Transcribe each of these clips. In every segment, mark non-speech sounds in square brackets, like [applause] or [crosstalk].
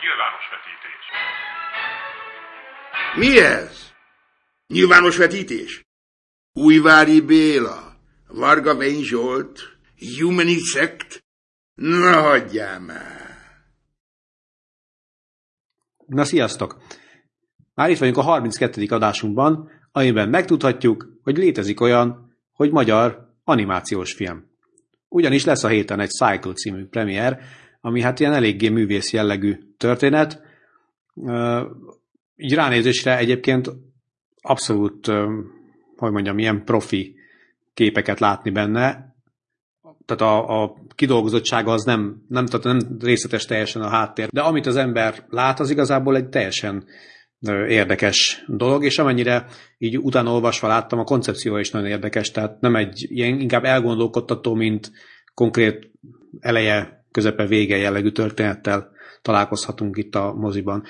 Nyilvános vetítés. Mi ez? Nyilvános vetítés? Újvári Béla, Varga Vény Zsolt, Humanisect? Na, hagyjál már! Na, sziasztok! Már itt vagyunk a 32. adásunkban, amiben megtudhatjuk, hogy létezik olyan, hogy magyar animációs film. Ugyanis lesz a héten egy Cycle című premier, ami hát ilyen eléggé művész jellegű történet. Így ránézésre egyébként abszolút, hogy mondjam, ilyen profi képeket látni benne. Tehát a, a kidolgozottsága az nem, nem, tehát nem részletes teljesen a háttér, de amit az ember lát, az igazából egy teljesen érdekes dolog, és amennyire így utána olvasva láttam, a koncepció is nagyon érdekes, tehát nem egy ilyen inkább elgondolkodtató, mint konkrét eleje, közepe, vége jellegű történettel találkozhatunk itt a moziban.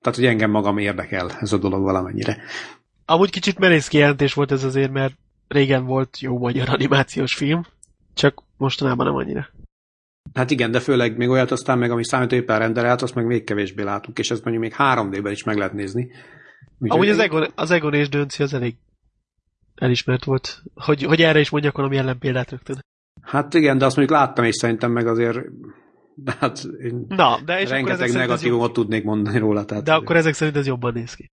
Tehát, hogy engem magam érdekel ez a dolog valamennyire. Amúgy kicsit merész kijelentés volt ez azért, mert régen volt jó magyar animációs film, csak mostanában nem annyira. Hát igen, de főleg még olyat aztán meg, ami számítógéppel rendelhet, azt meg még kevésbé látunk, és ezt mondjuk még 3D-ben is meg lehet nézni. Úgy Amúgy az Egon, az Egon és Dönci az elég elismert volt, hogy, hogy erre is mondjak valami ellenpéldát rögtön. Hát igen, de azt mondjuk láttam, és szerintem meg azért de hát én Na, de és rengeteg negatívumot tudnék mondani róla. Tehát de akkor ezek szerint ez jobban néz ki.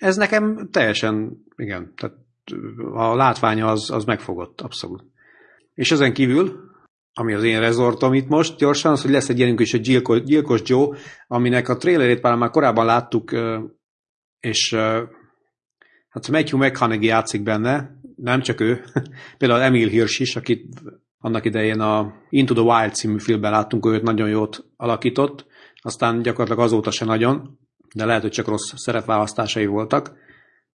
Ez nekem teljesen, igen, tehát a látványa az, az megfogott, abszolút. És ezen kívül ami az én rezortom itt most, gyorsan, az, hogy lesz egy ilyenünk is, egy Gyilkos, Gyilkos Joe, aminek a trailerét már korábban láttuk, és hát Matthew McConaughey játszik benne, nem csak ő, [laughs] például Emil Hirsch is, akit annak idején a Into the Wild című filmben láttunk, őt nagyon jót alakított, aztán gyakorlatilag azóta se nagyon, de lehet, hogy csak rossz szerepválasztásai voltak,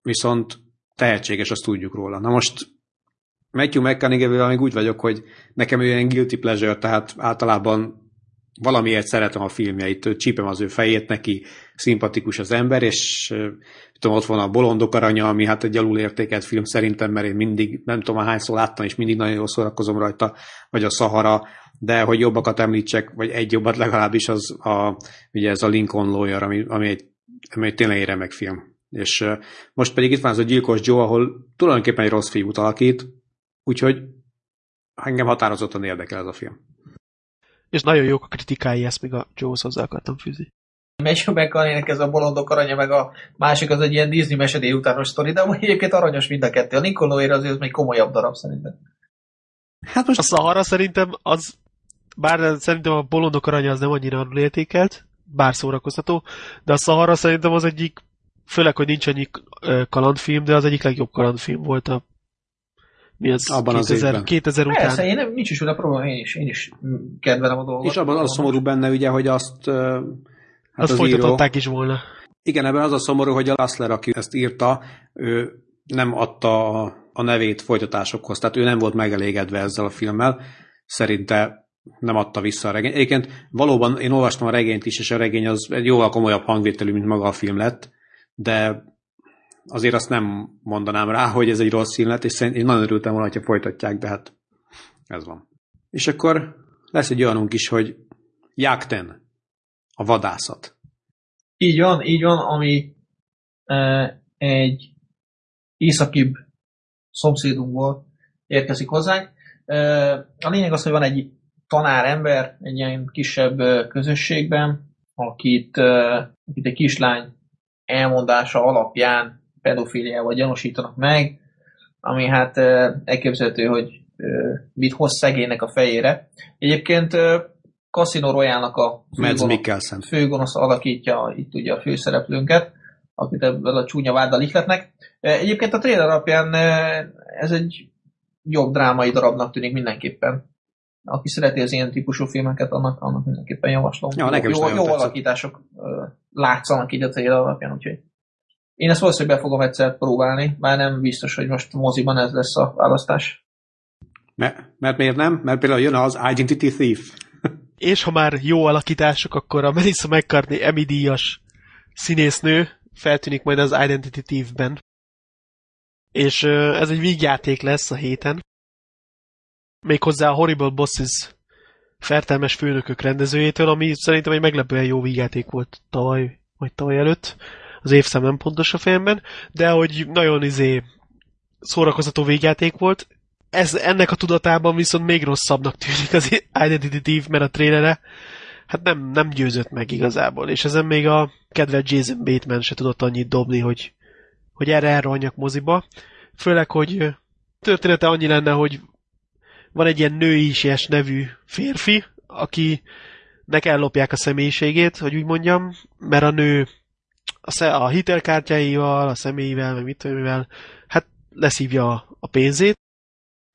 viszont tehetséges, azt tudjuk róla. Na most Matthew McConaughey-vel még úgy vagyok, hogy nekem ő ilyen guilty pleasure, tehát általában valamiért szeretem a filmjeit, csípem az ő fejét, neki szimpatikus az ember, és tudom, ott van a Bolondok aranya, ami hát egy alulértékelt film szerintem, mert én mindig, nem tudom, hányszor láttam, és mindig nagyon jól szórakozom rajta, vagy a Sahara, de hogy jobbakat említsek, vagy egy jobbat legalábbis, az a, ugye ez a Lincoln Lawyer, ami, ami, egy, ami egy tényleg remek film. És most pedig itt van az a Gyilkos Joe, ahol tulajdonképpen egy rossz fiút alakít, Úgyhogy engem határozottan érdekel ez a film. És nagyon jók a kritikái, ezt még a Jaws hozzá akartam fűzni. Matthew McConaughey ez a bolondok aranya, meg a másik az egy ilyen Disney mesedé utános sztori, de egyébként aranyos mind a kettő. A Nicole azért még komolyabb darab szerintem. Hát most a Sahara szerintem az, bár szerintem a bolondok aranya az nem annyira értékelt, bár szórakoztató, de a Sahara szerintem az egyik, főleg, hogy nincs annyi kalandfilm, de az egyik legjobb kalandfilm volt a mi az abban 2000, az 2000 után. Persze, én nem, nincs is oda probléma, én is, én is kedvelem a dolgot. És abban az szomorú benne ugye, hogy azt hát azt az folytatották író, is volna. Igen, ebben az a szomorú, hogy a Lassler, aki ezt írta, ő nem adta a nevét folytatásokhoz, tehát ő nem volt megelégedve ezzel a filmmel. Szerinte nem adta vissza a regényt. Egyébként valóban én olvastam a regényt is, és a regény az egy jóval komolyabb hangvételű, mint maga a film lett, de azért azt nem mondanám rá, hogy ez egy rossz film lett, és szerintem én nagyon örültem volna, hogyha folytatják, de hát ez van. És akkor lesz egy olyanunk is, hogy Jakten, a vadászat. Így van, így van, ami e, egy északibb szomszédunkból érkezik hozzánk. E, a lényeg az, hogy van egy tanár ember egy ilyen kisebb közösségben, akit, e, akit egy kislány elmondása alapján pedofiliával gyanúsítanak meg, ami hát elképzelhető, hogy mit hoz szegénynek a fejére. Egyébként Casino Royale-nak a főgonosz, főgonosz alakítja itt ugye a főszereplőnket, akit ebből a csúnya váddal ihletnek. Egyébként a trailer alapján ez egy jobb drámai darabnak tűnik mindenképpen. Aki szereti az ilyen típusú filmeket, annak, annak mindenképpen javaslom. Ja, jó, jó, jó alakítások látszanak így a trailer alapján, úgyhogy én ezt valószínűleg be fogom egyszer próbálni, már nem biztos, hogy most moziban ez lesz a választás. Mert, mert miért nem? Mert például jön az Identity Thief. És ha már jó alakítások, akkor a Melissa McCartney Emmy díjas színésznő feltűnik majd az Identity Thief-ben. És ez egy vígjáték lesz a héten. Méghozzá a Horrible Bosses fertelmes főnökök rendezőjétől, ami szerintem egy meglepően jó vígjáték volt tavaly, vagy tavaly előtt. Az évszám nem pontos a fejemben, de hogy nagyon izé szórakoztató végjáték volt. Ez, ennek a tudatában viszont még rosszabbnak tűnik az Identity mert a trélere hát nem, nem győzött meg igazából, és ezen még a kedves Jason Bateman se tudott annyit dobni, hogy, hogy erre elrohanjak moziba. Főleg, hogy története annyi lenne, hogy van egy ilyen nőies nevű férfi, aki nek ellopják a személyiségét, hogy úgy mondjam, mert a nő a, a hitelkártyáival, a személyivel, meg mit tudom, hát leszívja a pénzét,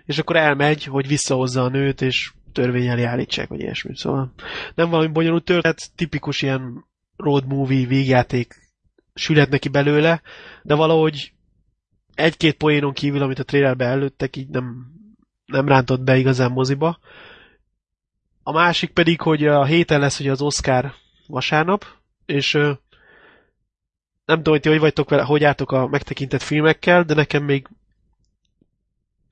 és akkor elmegy, hogy visszahozza a nőt, és törvény elé állítsák, vagy ilyesmi. Szóval nem valami bonyolult történet, tipikus ilyen road movie végjáték sület neki belőle, de valahogy egy-két poénon kívül, amit a trailerbe előttek, így nem, nem rántott be igazán moziba. A másik pedig, hogy a héten lesz ugye az Oscar vasárnap, és nem tudom, hogy ti hogy vagytok vele, hogy álltok a megtekintett filmekkel, de nekem még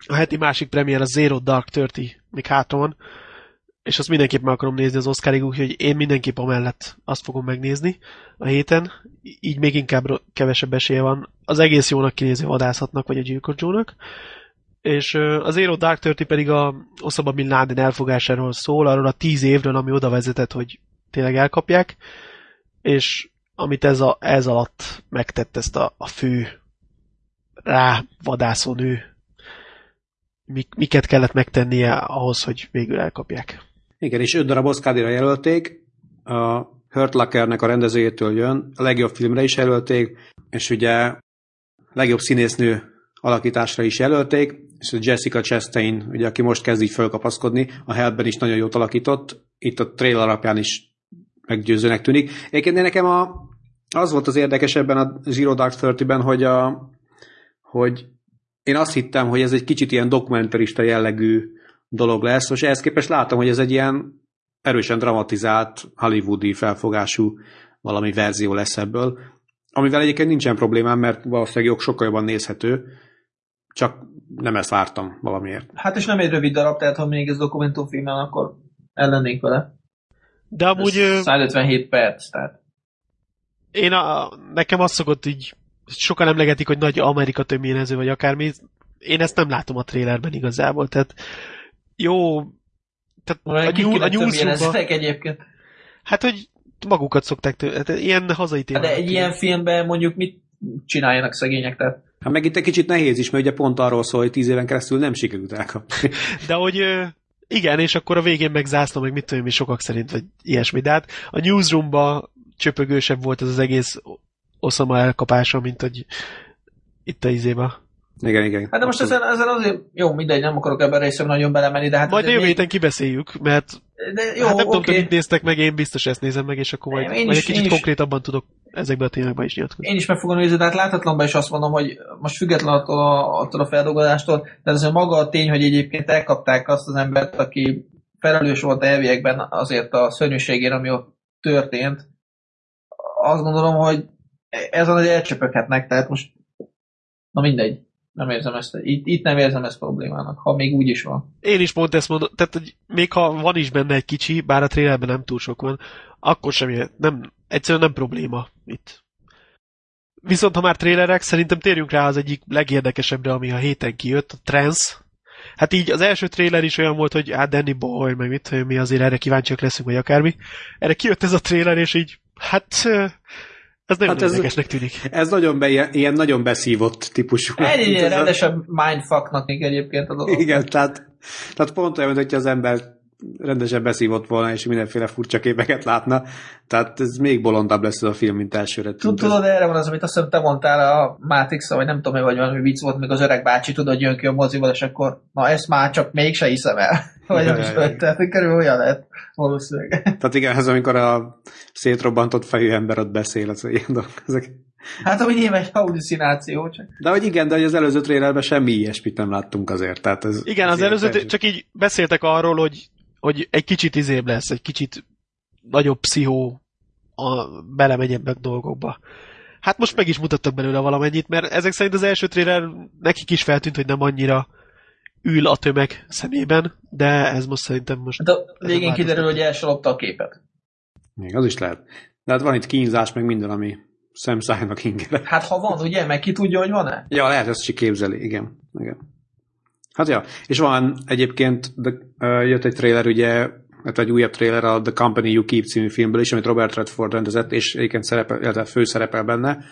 a heti másik premier a Zero Dark Thirty még hátra van, és azt mindenképp meg akarom nézni az Oscarig, úgyhogy én mindenképp amellett azt fogom megnézni a héten, így még inkább kevesebb esélye van. Az egész jónak kinéző vadászatnak, vagy a gyilkos Joe-nak. És az Zero Dark Thirty pedig a Osama Bin Laden elfogásáról szól, arról a tíz évről, ami oda vezetett, hogy tényleg elkapják, és amit ez, a, ez alatt megtett ezt a, a fő rá vadászó nő, mik, miket kellett megtennie ahhoz, hogy végül elkapják. Igen, és öt darab oscar jelölték, a Hurt Lackernek a rendezőjétől jön, a legjobb filmre is jelölték, és ugye legjobb színésznő alakításra is jelölték, és Jessica Chastain, ugye, aki most kezd így fölkapaszkodni, a Hellben is nagyon jót alakított, itt a trailer alapján is meggyőzőnek tűnik. Egyébként nekem a, az volt az érdekes ebben a Zero Dark Thirty-ben, hogy, a, hogy én azt hittem, hogy ez egy kicsit ilyen dokumentarista jellegű dolog lesz, és ehhez képest látom, hogy ez egy ilyen erősen dramatizált, hollywoodi felfogású valami verzió lesz ebből, amivel egyébként nincsen problémám, mert valószínűleg sokkal jobban nézhető, csak nem ezt vártam valamiért. Hát és nem egy rövid darab, tehát ha még ez dokumentumfilmen, akkor ellennénk vele. De amúgy... Ez 157 perc, tehát. Én a, nekem azt szokott így, sokan emlegetik, hogy nagy Amerika töményező vagy akármi, én ezt nem látom a trailerben igazából, tehát jó, tehát a, nyúl, a newsroomba... egyébként. Hát, hogy magukat szokták tőle, hát ilyen hazai témát. De egy ilyen filmben mondjuk mit csináljanak szegények, tehát Hát meg itt egy kicsit nehéz is, mert ugye pont arról szól, hogy tíz éven keresztül nem sikerült elkapni. [laughs] De hogy igen, és akkor a végén meg zászló, meg mit tudom, mi sokak szerint, vagy ilyesmi. De hát a newsroomba csöpögősebb volt ez az egész Osama elkapása, mint hogy itt a izéba. Igen, igen. Hát de most ezen, ezen azért, jó, mindegy, nem akarok ebben részem nagyon belemenni, de hát... Majd a jövő héten kibeszéljük, mert de jó, hát nem okay. tudom, hogy néztek meg, én biztos ezt nézem meg, és akkor majd, én majd is, egy kicsit konkrétabban tudok ezekben a témákban is nyilatkozni. Én is meg fogom nézni, de hát láthatlanban is azt mondom, hogy most független attól a, attól a feldolgozástól, de ez maga a tény, hogy egyébként elkapták azt az embert, aki felelős volt elviekben azért a szörnyűségért, ami ott történt, azt gondolom, hogy ezen az elcsöpöghetnek, tehát most na mindegy. Nem érzem ezt, itt, itt nem érzem ezt problémának, ha még úgy is van. Én is pont ezt mondom, tehát hogy még ha van is benne egy kicsi, bár a trailerben nem túl sok van, akkor sem nem, egyszerűen nem probléma itt. Viszont ha már trailerek, szerintem térjünk rá az egyik legérdekesebbre, ami a héten kijött, a Trans. Hát így az első trailer is olyan volt, hogy hát Danny Boy, meg mit, mi azért erre kíváncsiak leszünk, vagy akármi. Erre kijött ez a trailer, és így, hát ez nagyon hát érdekesnek tűnik. Ez nagyon be, ilyen, ilyen nagyon beszívott típusú. Ennyi rendesen mindfucknak még egyébként a dolog. Igen, tehát, tehát pont olyan, hogy az ember rendesen beszívott volna, és mindenféle furcsa képeket látna. Tehát ez még bolondabb lesz ez a film, mint elsőre. Tudod, erre van az, amit azt hiszem te mondtál a matrix vagy nem tudom, hogy valami vicc volt, még az öreg bácsi tudod, jön ki a mozival, és akkor na ezt már csak mégse hiszem el. [laughs] Vagy nem is tehát körülbelül olyan lehet valószínűleg. [laughs] Tehát igen, ez amikor a szétrobbantott fejű ember ott beszél, az ilyen dolgok. Ezek... Hát, hogy nyilván egy hallucináció csak. De hogy igen, de hogy az előző trailerben semmi ilyesmit nem láttunk azért. Tehát ez, igen, az előző, csak így beszéltek arról, hogy hogy egy kicsit izébb lesz, egy kicsit nagyobb pszichó a, belemegy ebbe dolgokba. Hát most meg is mutattak belőle valamennyit, mert ezek szerint az első trailer nekik is feltűnt, hogy nem annyira ül a tömeg szemében, de ez most szerintem most... De a végén kiderül, hogy elsalopta a képet. Még az is lehet. De hát van itt kínzás, meg minden, ami szemszájnak ingere. Hát ha van, ugye? Meg ki tudja, hogy van-e? Ja, lehet, ezt is képzeli, igen. igen. Hát ja, és van egyébként, de, uh, jött egy trailer, ugye, hát egy újabb trailer a The Company You Keep című filmből is, amit Robert Redford rendezett, és egyébként szerepel, illetve főszerepel benne,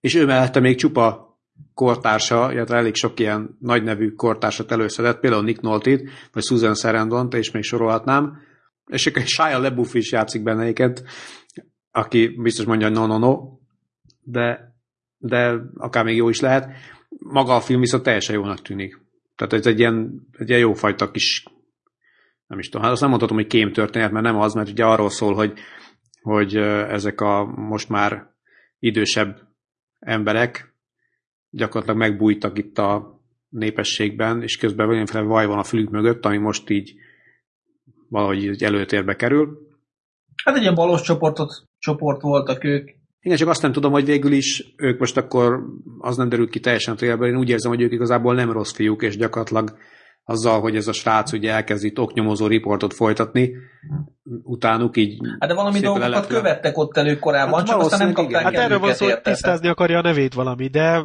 és ő mellette még csupa kortársa, illetve elég sok ilyen nagy nevű kortársat előszedett, például Nick nolte vagy Susan Sarandon, és még sorolhatnám, és egy Shia LaBeouf is játszik benne egyébként, aki biztos mondja, no, no, no, de, de akár még jó is lehet. Maga a film viszont teljesen jónak tűnik. Tehát ez egy ilyen, egy ilyen jófajta kis, nem is tudom, hát azt nem mondhatom, hogy kém történet, mert nem az, mert ugye arról szól, hogy, hogy ezek a most már idősebb emberek gyakorlatilag megbújtak itt a népességben, és közben valamiféle vaj van a fülük mögött, ami most így valahogy előtérbe kerül. Hát egy ilyen balos csoportot, csoport voltak ők. Igen, csak azt nem tudom, hogy végül is ők most akkor, az nem derült ki teljesen a trailerben, én úgy érzem, hogy ők igazából nem rossz fiúk, és gyakorlatilag azzal, hogy ez a srác ugye elkezdi oknyomozó riportot folytatni, utánuk így... Hát de valami dolgokat lelepve. követtek ott elő korábban, hát csak aztán nem kapták Hát erről van szó, hogy tisztázni akarja a nevét valami, de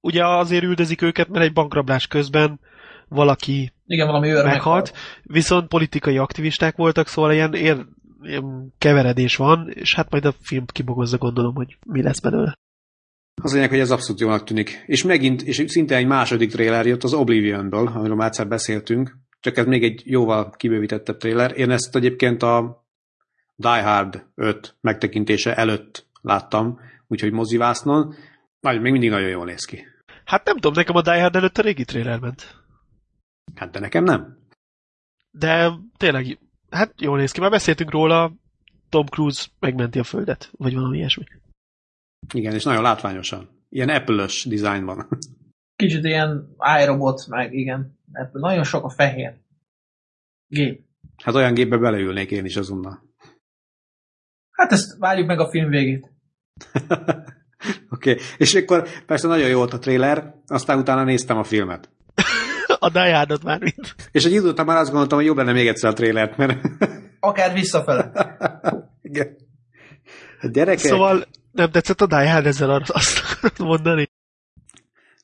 ugye azért üldözik őket, mert egy bankrablás közben valaki Igen, valami meghalt, meghalt, viszont politikai aktivisták voltak, szóval ilyen, ilyen, ilyen keveredés van, és hát majd a film kibogozza, gondolom, hogy mi lesz belőle. Az lényeg, hogy ez abszolút jónak tűnik. És megint, és szinte egy második trailer jött az Oblivionből, amiről már egyszer beszéltünk, csak ez még egy jóval kibővítettebb trailer. Én ezt egyébként a Die Hard 5 megtekintése előtt láttam, úgyhogy mozivásznon. Nagy, még mindig nagyon jól néz ki. Hát nem tudom, nekem a Die Hard előtt a régi trailer ment. Hát de nekem nem. De tényleg, hát jól néz ki. Már beszéltünk róla, Tom Cruise megmenti a földet, vagy valami ilyesmi. Igen, és nagyon látványosan. Ilyen Apple-ös design van. Kicsit ilyen iRobot, meg igen. Apple. Nagyon sok a fehér gép. Hát olyan gépbe beleülnék én is azonnal. Hát ezt várjuk meg a film végét. [laughs] Oké, okay. és akkor persze nagyon jó volt a trailer, aztán utána néztem a filmet. A Die már mint. És egy idő után már azt gondoltam, hogy jobb lenne még egyszer a trailert, mert... Akár visszafele. [laughs] Igen. A gyerekek... Szóval nem tetszett a Die Hard ezzel azt mondani?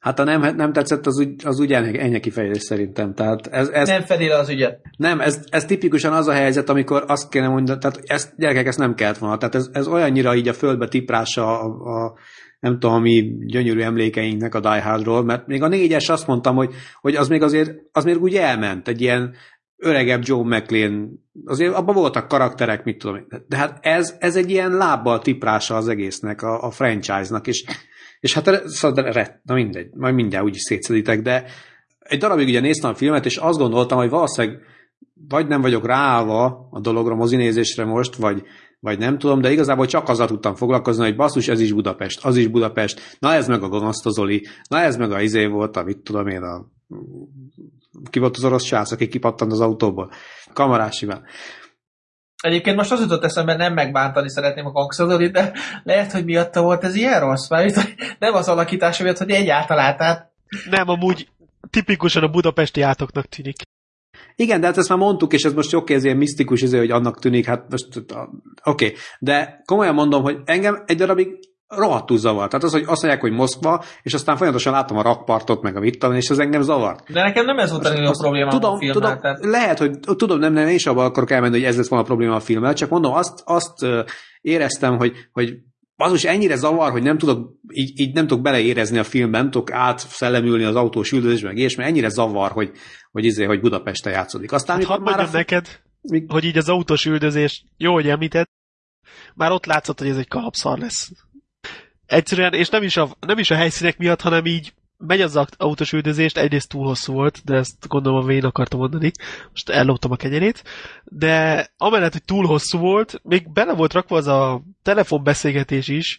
Hát a nem, nem tetszett, az úgy, az úgy ennyi, ennyi kifejezés szerintem. Tehát ez, ez, nem fedi le az ügyet. Nem, ez, ez tipikusan az a helyzet, amikor azt kéne mondani, tehát ezt, gyerekek, ezt nem kellett volna. Tehát ez, ez olyannyira így a földbe tiprása a, a nem tudom, mi gyönyörű emlékeinknek a Die Hardról, mert még a négyes azt mondtam, hogy, hogy az még azért, az még úgy elment, egy ilyen öregebb Joe McLean, azért abban voltak karakterek, mit tudom de hát ez, ez egy ilyen lábbal tiprása az egésznek, a, a franchise-nak, és és hát szóval, na mindegy, majd mindjárt úgyis szétszeditek, de egy darabig ugye néztem a filmet, és azt gondoltam, hogy valószínűleg vagy nem vagyok ráállva a dologra, mozinézésre most, vagy, vagy nem tudom, de igazából csak azzal tudtam foglalkozni, hogy basszus, ez is Budapest, az is Budapest, na ez meg a gonosztozoli, na ez meg a izé volt, amit tudom én, a, ki volt az orosz srác, aki kipattant az autóból, kamarásival. Egyébként most az jutott eszembe, nem megbántani szeretném a gangszadori, de lehet, hogy miatta volt ez ilyen rossz, mert nem az alakítása miatt, hogy egyáltalán, tehát... Nem, amúgy tipikusan a budapesti átoknak tűnik. Igen, de hát ezt már mondtuk, és ez most jó ez ilyen misztikus, izé, hogy annak tűnik, hát most oké. Okay. De komolyan mondom, hogy engem egy darabig rohadtul zavar. Tehát az, hogy azt mondják, hogy Moszkva, és aztán folyamatosan látom a rakpartot, meg a vittalon, és az engem zavart. De nekem nem ez volt a legnagyobb probléma tudom, a filmmel, tudom, tehát... Lehet, hogy tudom, nem, nem, én is abban akarok elmenni, hogy ez lesz volna a probléma a filmmel, csak mondom, azt, azt éreztem, hogy, hogy az is ennyire zavar, hogy nem tudok, így, így nem tudok beleérezni a filmben, nem tudok átszellemülni az autós üldözésbe, meg és mert ennyire zavar, hogy, hogy, izé, hogy Budapesten játszódik. Aztán, hát hadd már a... neked, mi... hogy így az autós üldözés, jó, hogy említett, már ott látszott, hogy ez egy kalapszar lesz egyszerűen, és nem is, a, nem is a helyszínek miatt, hanem így megy az autós üldözést, egyrészt túl hosszú volt, de ezt gondolom a vén akartam mondani, most elloptam a kenyerét, de amellett, hogy túl hosszú volt, még bele volt rakva az a telefonbeszélgetés is,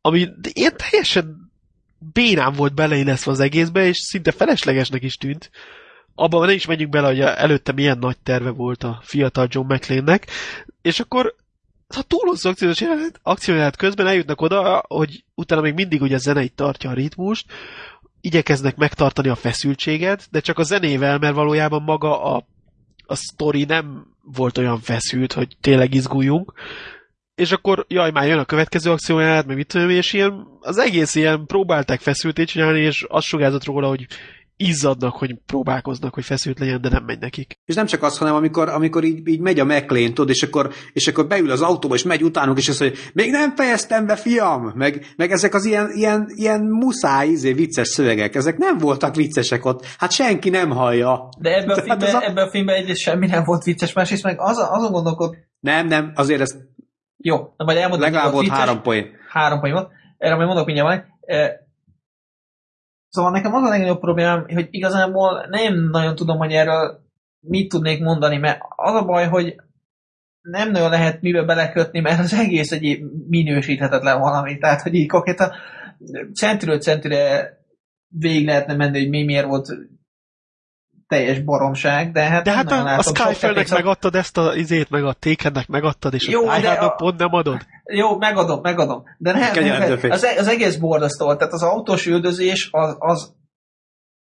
ami ilyen teljesen bénám volt beleilleszve az egészbe, és szinte feleslegesnek is tűnt. Abban ne is menjünk bele, hogy előtte milyen nagy terve volt a fiatal John McLeannek, és akkor ha túlhosszú akciós akcióját közben eljutnak oda, hogy utána még mindig ugye a zeneit tartja a ritmust, igyekeznek megtartani a feszültséget, de csak a zenével, mert valójában maga a, a sztori nem volt olyan feszült, hogy tényleg izguljunk, és akkor jaj, már jön a következő akcióját, meg mit tudom, és ilyen, az egész ilyen próbálták feszültét csinálni, és az sugázott róla, hogy izzadnak, hogy próbálkoznak, hogy feszült legyen, de nem megy nekik. És nem csak az, hanem amikor, amikor így, így megy a McLean, tudod, és akkor, és akkor beül az autóba, és megy utánuk, és azt mondja, még nem fejeztem be, fiam! Meg, meg ezek az ilyen, ilyen, ilyen muszáj, izé, vicces szövegek, ezek nem voltak viccesek ott, hát senki nem hallja. De ebben a Hát filmben, ez a- ebben a filmben egyrészt semmi nem volt vicces, másrészt meg az, azon gondolkod, Nem, nem, azért ez jó, na majd elmondom, legalább volt vicces. három poén. három poén volt. Erre majd mondok mindjárt majd. E, Szóval nekem az a legnagyobb problémám, hogy igazából nem nagyon tudom, hogy erről mit tudnék mondani, mert az a baj, hogy nem nagyon lehet mibe belekötni, mert az egész egy minősíthetetlen valami. Tehát, hogy így konkrétan centről centire végig lehetne menni, hogy mi miért volt teljes baromság, de hát De hát a, a Skyfellnek megadtad ezt a izét, meg a Takennek megadtad, és Jó, a a- pont nem adod. Jó, megadom, megadom. De döfés. az, e- az egész borzasztó. Tehát az autós üldözés az, az,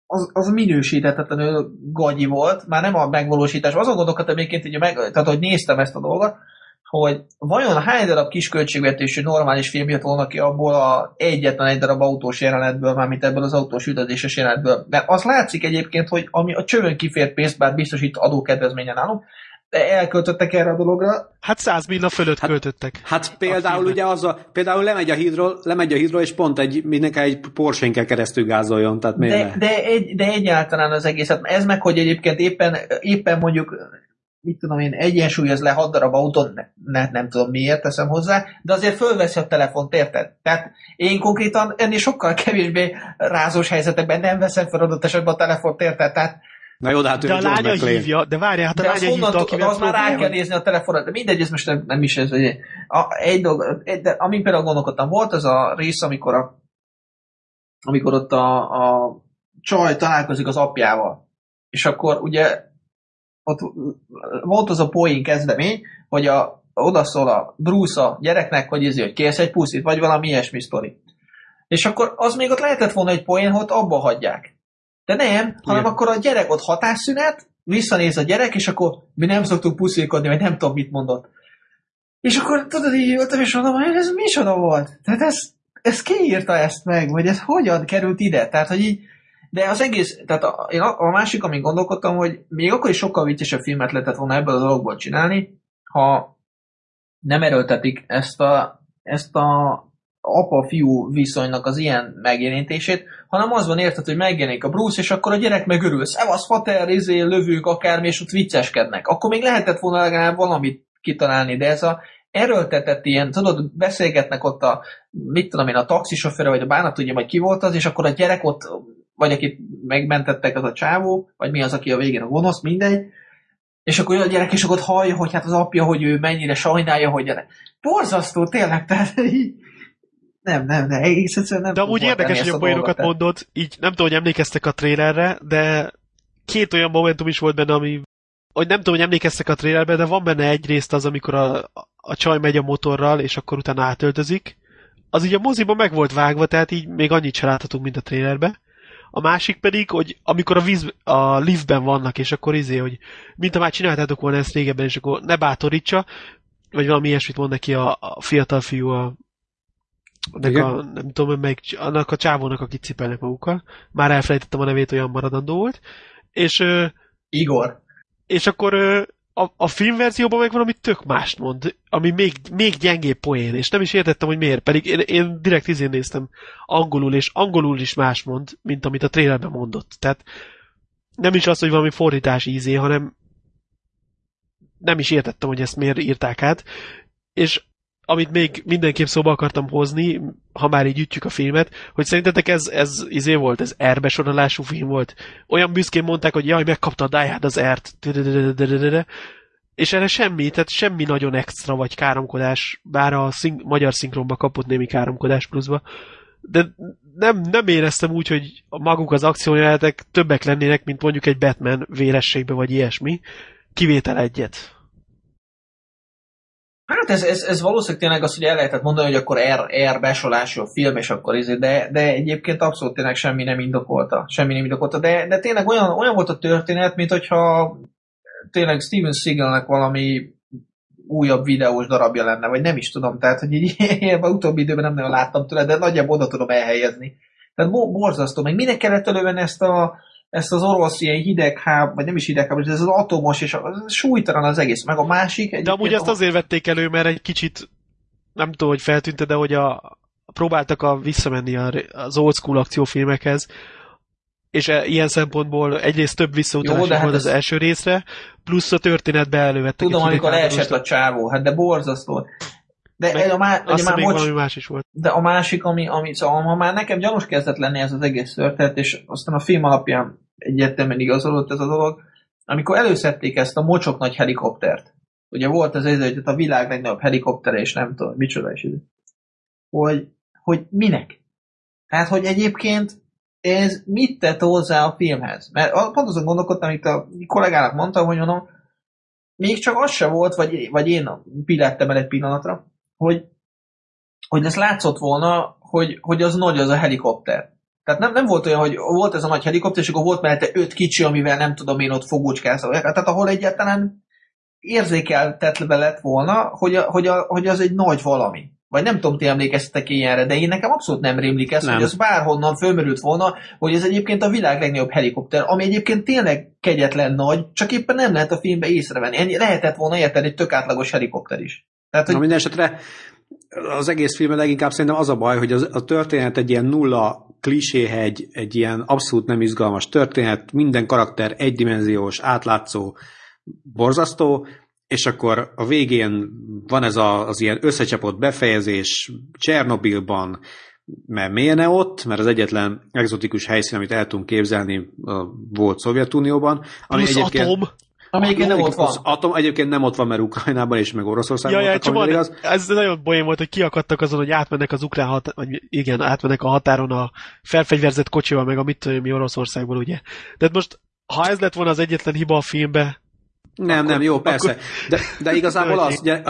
az, az minősíthetetlenül gagyi volt, már nem a megvalósítás. Azon gondolkodtam egyébként, hogy, meg, tehát, hogy néztem ezt a dolgot, hogy vajon hány darab kis költségvetésű normális film jött volna ki abból a egyetlen egy darab autós jelenetből, mármint ebből az autós üldözéses jelenetből. Mert az látszik egyébként, hogy ami a csövön kifért pénzt, bár biztos itt adókedvezményen állunk, de elköltöttek erre a dologra, Hát 100 millió fölött Hát- költöttek. Hát például ugye az a, például lemegy a hídról, lemegy a hídról, és pont egy, mindenki egy Porsche-n kell keresztül gázoljon, tehát miért De, ne? de, egy, de egyáltalán az egészet. Ez meg, hogy egyébként éppen, éppen mondjuk, mit tudom én, egyensúlyoz le hat darab autón, ne, ne, nem tudom miért teszem hozzá, de azért fölveszi a telefont, érted? Tehát én konkrétan ennél sokkal kevésbé rázós helyzetekben nem veszem fel adott esetben a telefont, érted? Tehát, Na jó, de hát ő De a lánya hívja, de várjál, hát a de azt lánya hívta, tudod, akivel az már rá kell nézni a telefonra, de mindegy, ez most nem, nem is ez, hogy a, egy dolog, de amin például gondolkodtam, volt az a rész, amikor a, amikor ott a, a csaj találkozik az apjával, és akkor ugye ott volt az a poén kezdemény, hogy a, odaszól a Bruce a gyereknek, hogy izé, hogy kérsz egy puszit, vagy valami ilyesmi sztori. És akkor az még ott lehetett volna egy poén, hogy abba hagyják. De nem, hanem Igen. akkor a gyerek ott hatásszünet, visszanéz a gyerek, és akkor mi nem szoktuk puszilkodni, vagy nem tudom, mit mondott. És akkor tudod, így ültem, és mondom, hogy ez micsoda volt? Tehát ez, ez ki írta ezt meg? Vagy ez hogyan került ide? Tehát, hogy így, de az egész, tehát a, én a, a másik, amin gondolkodtam, hogy még akkor is sokkal viccesebb filmet lehetett volna ebből a dologból csinálni, ha nem erőltetik ezt a, ezt a apa-fiú viszonynak az ilyen megjelenítését, hanem az van érted, hogy megjelenik a Bruce, és akkor a gyerek megörül, szevasz, fater, izé, lövők, akármi, és ott vicceskednek. Akkor még lehetett volna legalább valamit kitalálni, de ez a erőltetett ilyen, tudod, beszélgetnek ott a, mit tudom én, a taxisofőre, vagy a bánat, tudja, vagy ki volt az, és akkor a gyerek ott, vagy akit megmentettek, az a csávó, vagy mi az, aki a végén a gonosz, mindegy, és akkor a gyerek, akkor ott hallja, hogy hát az apja, hogy ő mennyire sajnálja, hogy gyerek. Borzasztó, tényleg, tehát így, nem, nem, nem, egész egyszerűen nem De amúgy érdekes, hogy a poénokat mondod, így nem tudom, hogy emlékeztek a trailerre, de két olyan momentum is volt benne, ami hogy nem tudom, hogy emlékeztek a trailerbe, de van benne egy részt az, amikor a, a csaj megy a motorral, és akkor utána átöltözik. Az így a moziban meg volt vágva, tehát így még annyit se láthatunk, mint a trailerbe. A másik pedig, hogy amikor a, víz, a liftben vannak, és akkor izé, hogy mint ha már csináltátok volna ezt régebben, és akkor ne bátorítsa, vagy valami ilyesmit mond neki a, a fiatal fiú a, annak a, nem tudom, meg annak a csávónak, akit cipelnek magukkal. Már elfelejtettem a nevét, olyan maradandó volt. És, Igor. és akkor a, a filmverzióban meg valami tök mást mond, ami még, még gyengébb poén, és nem is értettem, hogy miért, pedig én, én direkt izén néztem angolul, és angolul is más mond, mint amit a trailerben mondott. Tehát nem is az, hogy valami fordítás ízé, hanem nem is értettem, hogy ezt miért írták át, és amit még mindenképp szóba akartam hozni, ha már így ütjük a filmet, hogy szerintetek ez, ez izé volt, ez R-besorolású film volt. Olyan büszkén mondták, hogy jaj, megkapta a Die Hard az R-t, és erre semmi, tehát semmi nagyon extra vagy káromkodás, bár a szink- magyar szinkronba kapott némi káromkodás pluszba, de nem, nem éreztem úgy, hogy maguk az akciójelenetek többek lennének, mint mondjuk egy Batman vérességbe vagy ilyesmi, kivétel egyet. Hát ez, ez, ez valószínűleg tényleg az, hogy el lehetett mondani, hogy akkor R, R besolású a film, és akkor izé, de, de egyébként abszolút tényleg semmi nem indokolta. Semmi nem indokolta, de, de tényleg olyan, olyan volt a történet, mint hogyha tényleg Steven Seagalnek valami újabb videós darabja lenne, vagy nem is tudom, tehát hogy így [laughs] a utóbbi időben nem nagyon láttam tőle, de nagyjából oda tudom elhelyezni. Tehát borzasztó, meg minek kellett elővenni ezt a, ezt az orosz ilyen hidegháb, vagy nem is hidegháb, ez az atomos, és az súlytalan az egész. Meg a másik... De amúgy ezt azért vették elő, mert egy kicsit, nem tudom, hogy feltűnte, de hogy a, próbáltak a, visszamenni az old school akciófilmekhez, és e, ilyen szempontból egyrészt több visszautalás hát volt az ez... első részre, plusz a történetbe elővettek. Tudom, amikor leesett a csávó, hát de borzasztó. De Meg, a, má, ugye már bocs, más is volt. De a másik, ami, ami szóval ma már nekem gyanús kezdett lenni ez az egész történet, és aztán a film alapján egyértelműen igazolott ez a dolog, amikor előszedték ezt a mocsok nagy helikoptert. Ugye volt az ez, hogy a világ legnagyobb helikoptere, és nem tudom, micsoda is ez. Hogy, hogy minek? Hát, hogy egyébként ez mit tett hozzá a filmhez? Mert pont azon gondolkodtam, amit a kollégának mondtam, hogy mondom, még csak az se volt, vagy, vagy én pillettem el egy pillanatra, hogy, hogy ez látszott volna, hogy, hogy az nagy az a helikopter. Tehát nem, nem volt olyan, hogy volt ez a nagy helikopter, és akkor volt mellette öt kicsi, amivel nem tudom én ott fogócskálsz. Tehát ahol egyáltalán érzékeltetve lett volna, hogy, a, hogy, a, hogy az egy nagy valami. Vagy nem tudom, ti emlékeztetek ilyenre, de én nekem abszolút nem rémlik ez, nem. hogy az bárhonnan fölmerült volna, hogy ez egyébként a világ legnagyobb helikopter, ami egyébként tényleg kegyetlen nagy, csak éppen nem lehet a filmbe észrevenni. Ennyi, lehetett volna érteni egy tök átlagos helikopter is. Tehát, hogy... Na minden esetre az egész filmben leginkább szerintem az a baj, hogy az, a történet egy ilyen nulla kliséhegy, egy ilyen abszolút nem izgalmas történet, minden karakter egydimenziós, átlátszó, borzasztó, és akkor a végén van ez a, az ilyen összecsapott befejezés Csernobilban, mert miért ne ott, mert az egyetlen exotikus helyszín, amit el tudunk képzelni, volt Szovjetunióban. Ami Plusz egyébként, atom. Ami egyébként nem ott van. Az atom egyébként nem ott van, mert Ukrajnában és meg Oroszországban ja, voltak, ja, az. Ez nagyon bolyén volt, hogy kiakadtak azon, hogy átmennek az ukrán határ, vagy igen, átmennek a határon a felfegyverzett kocsival, meg a mit tudom mi Oroszországból, ugye. De most, ha ez lett volna az egyetlen hiba a filmbe, nem, akkor, nem, jó, persze. Akkor... De, de [laughs] igazából az, ugye,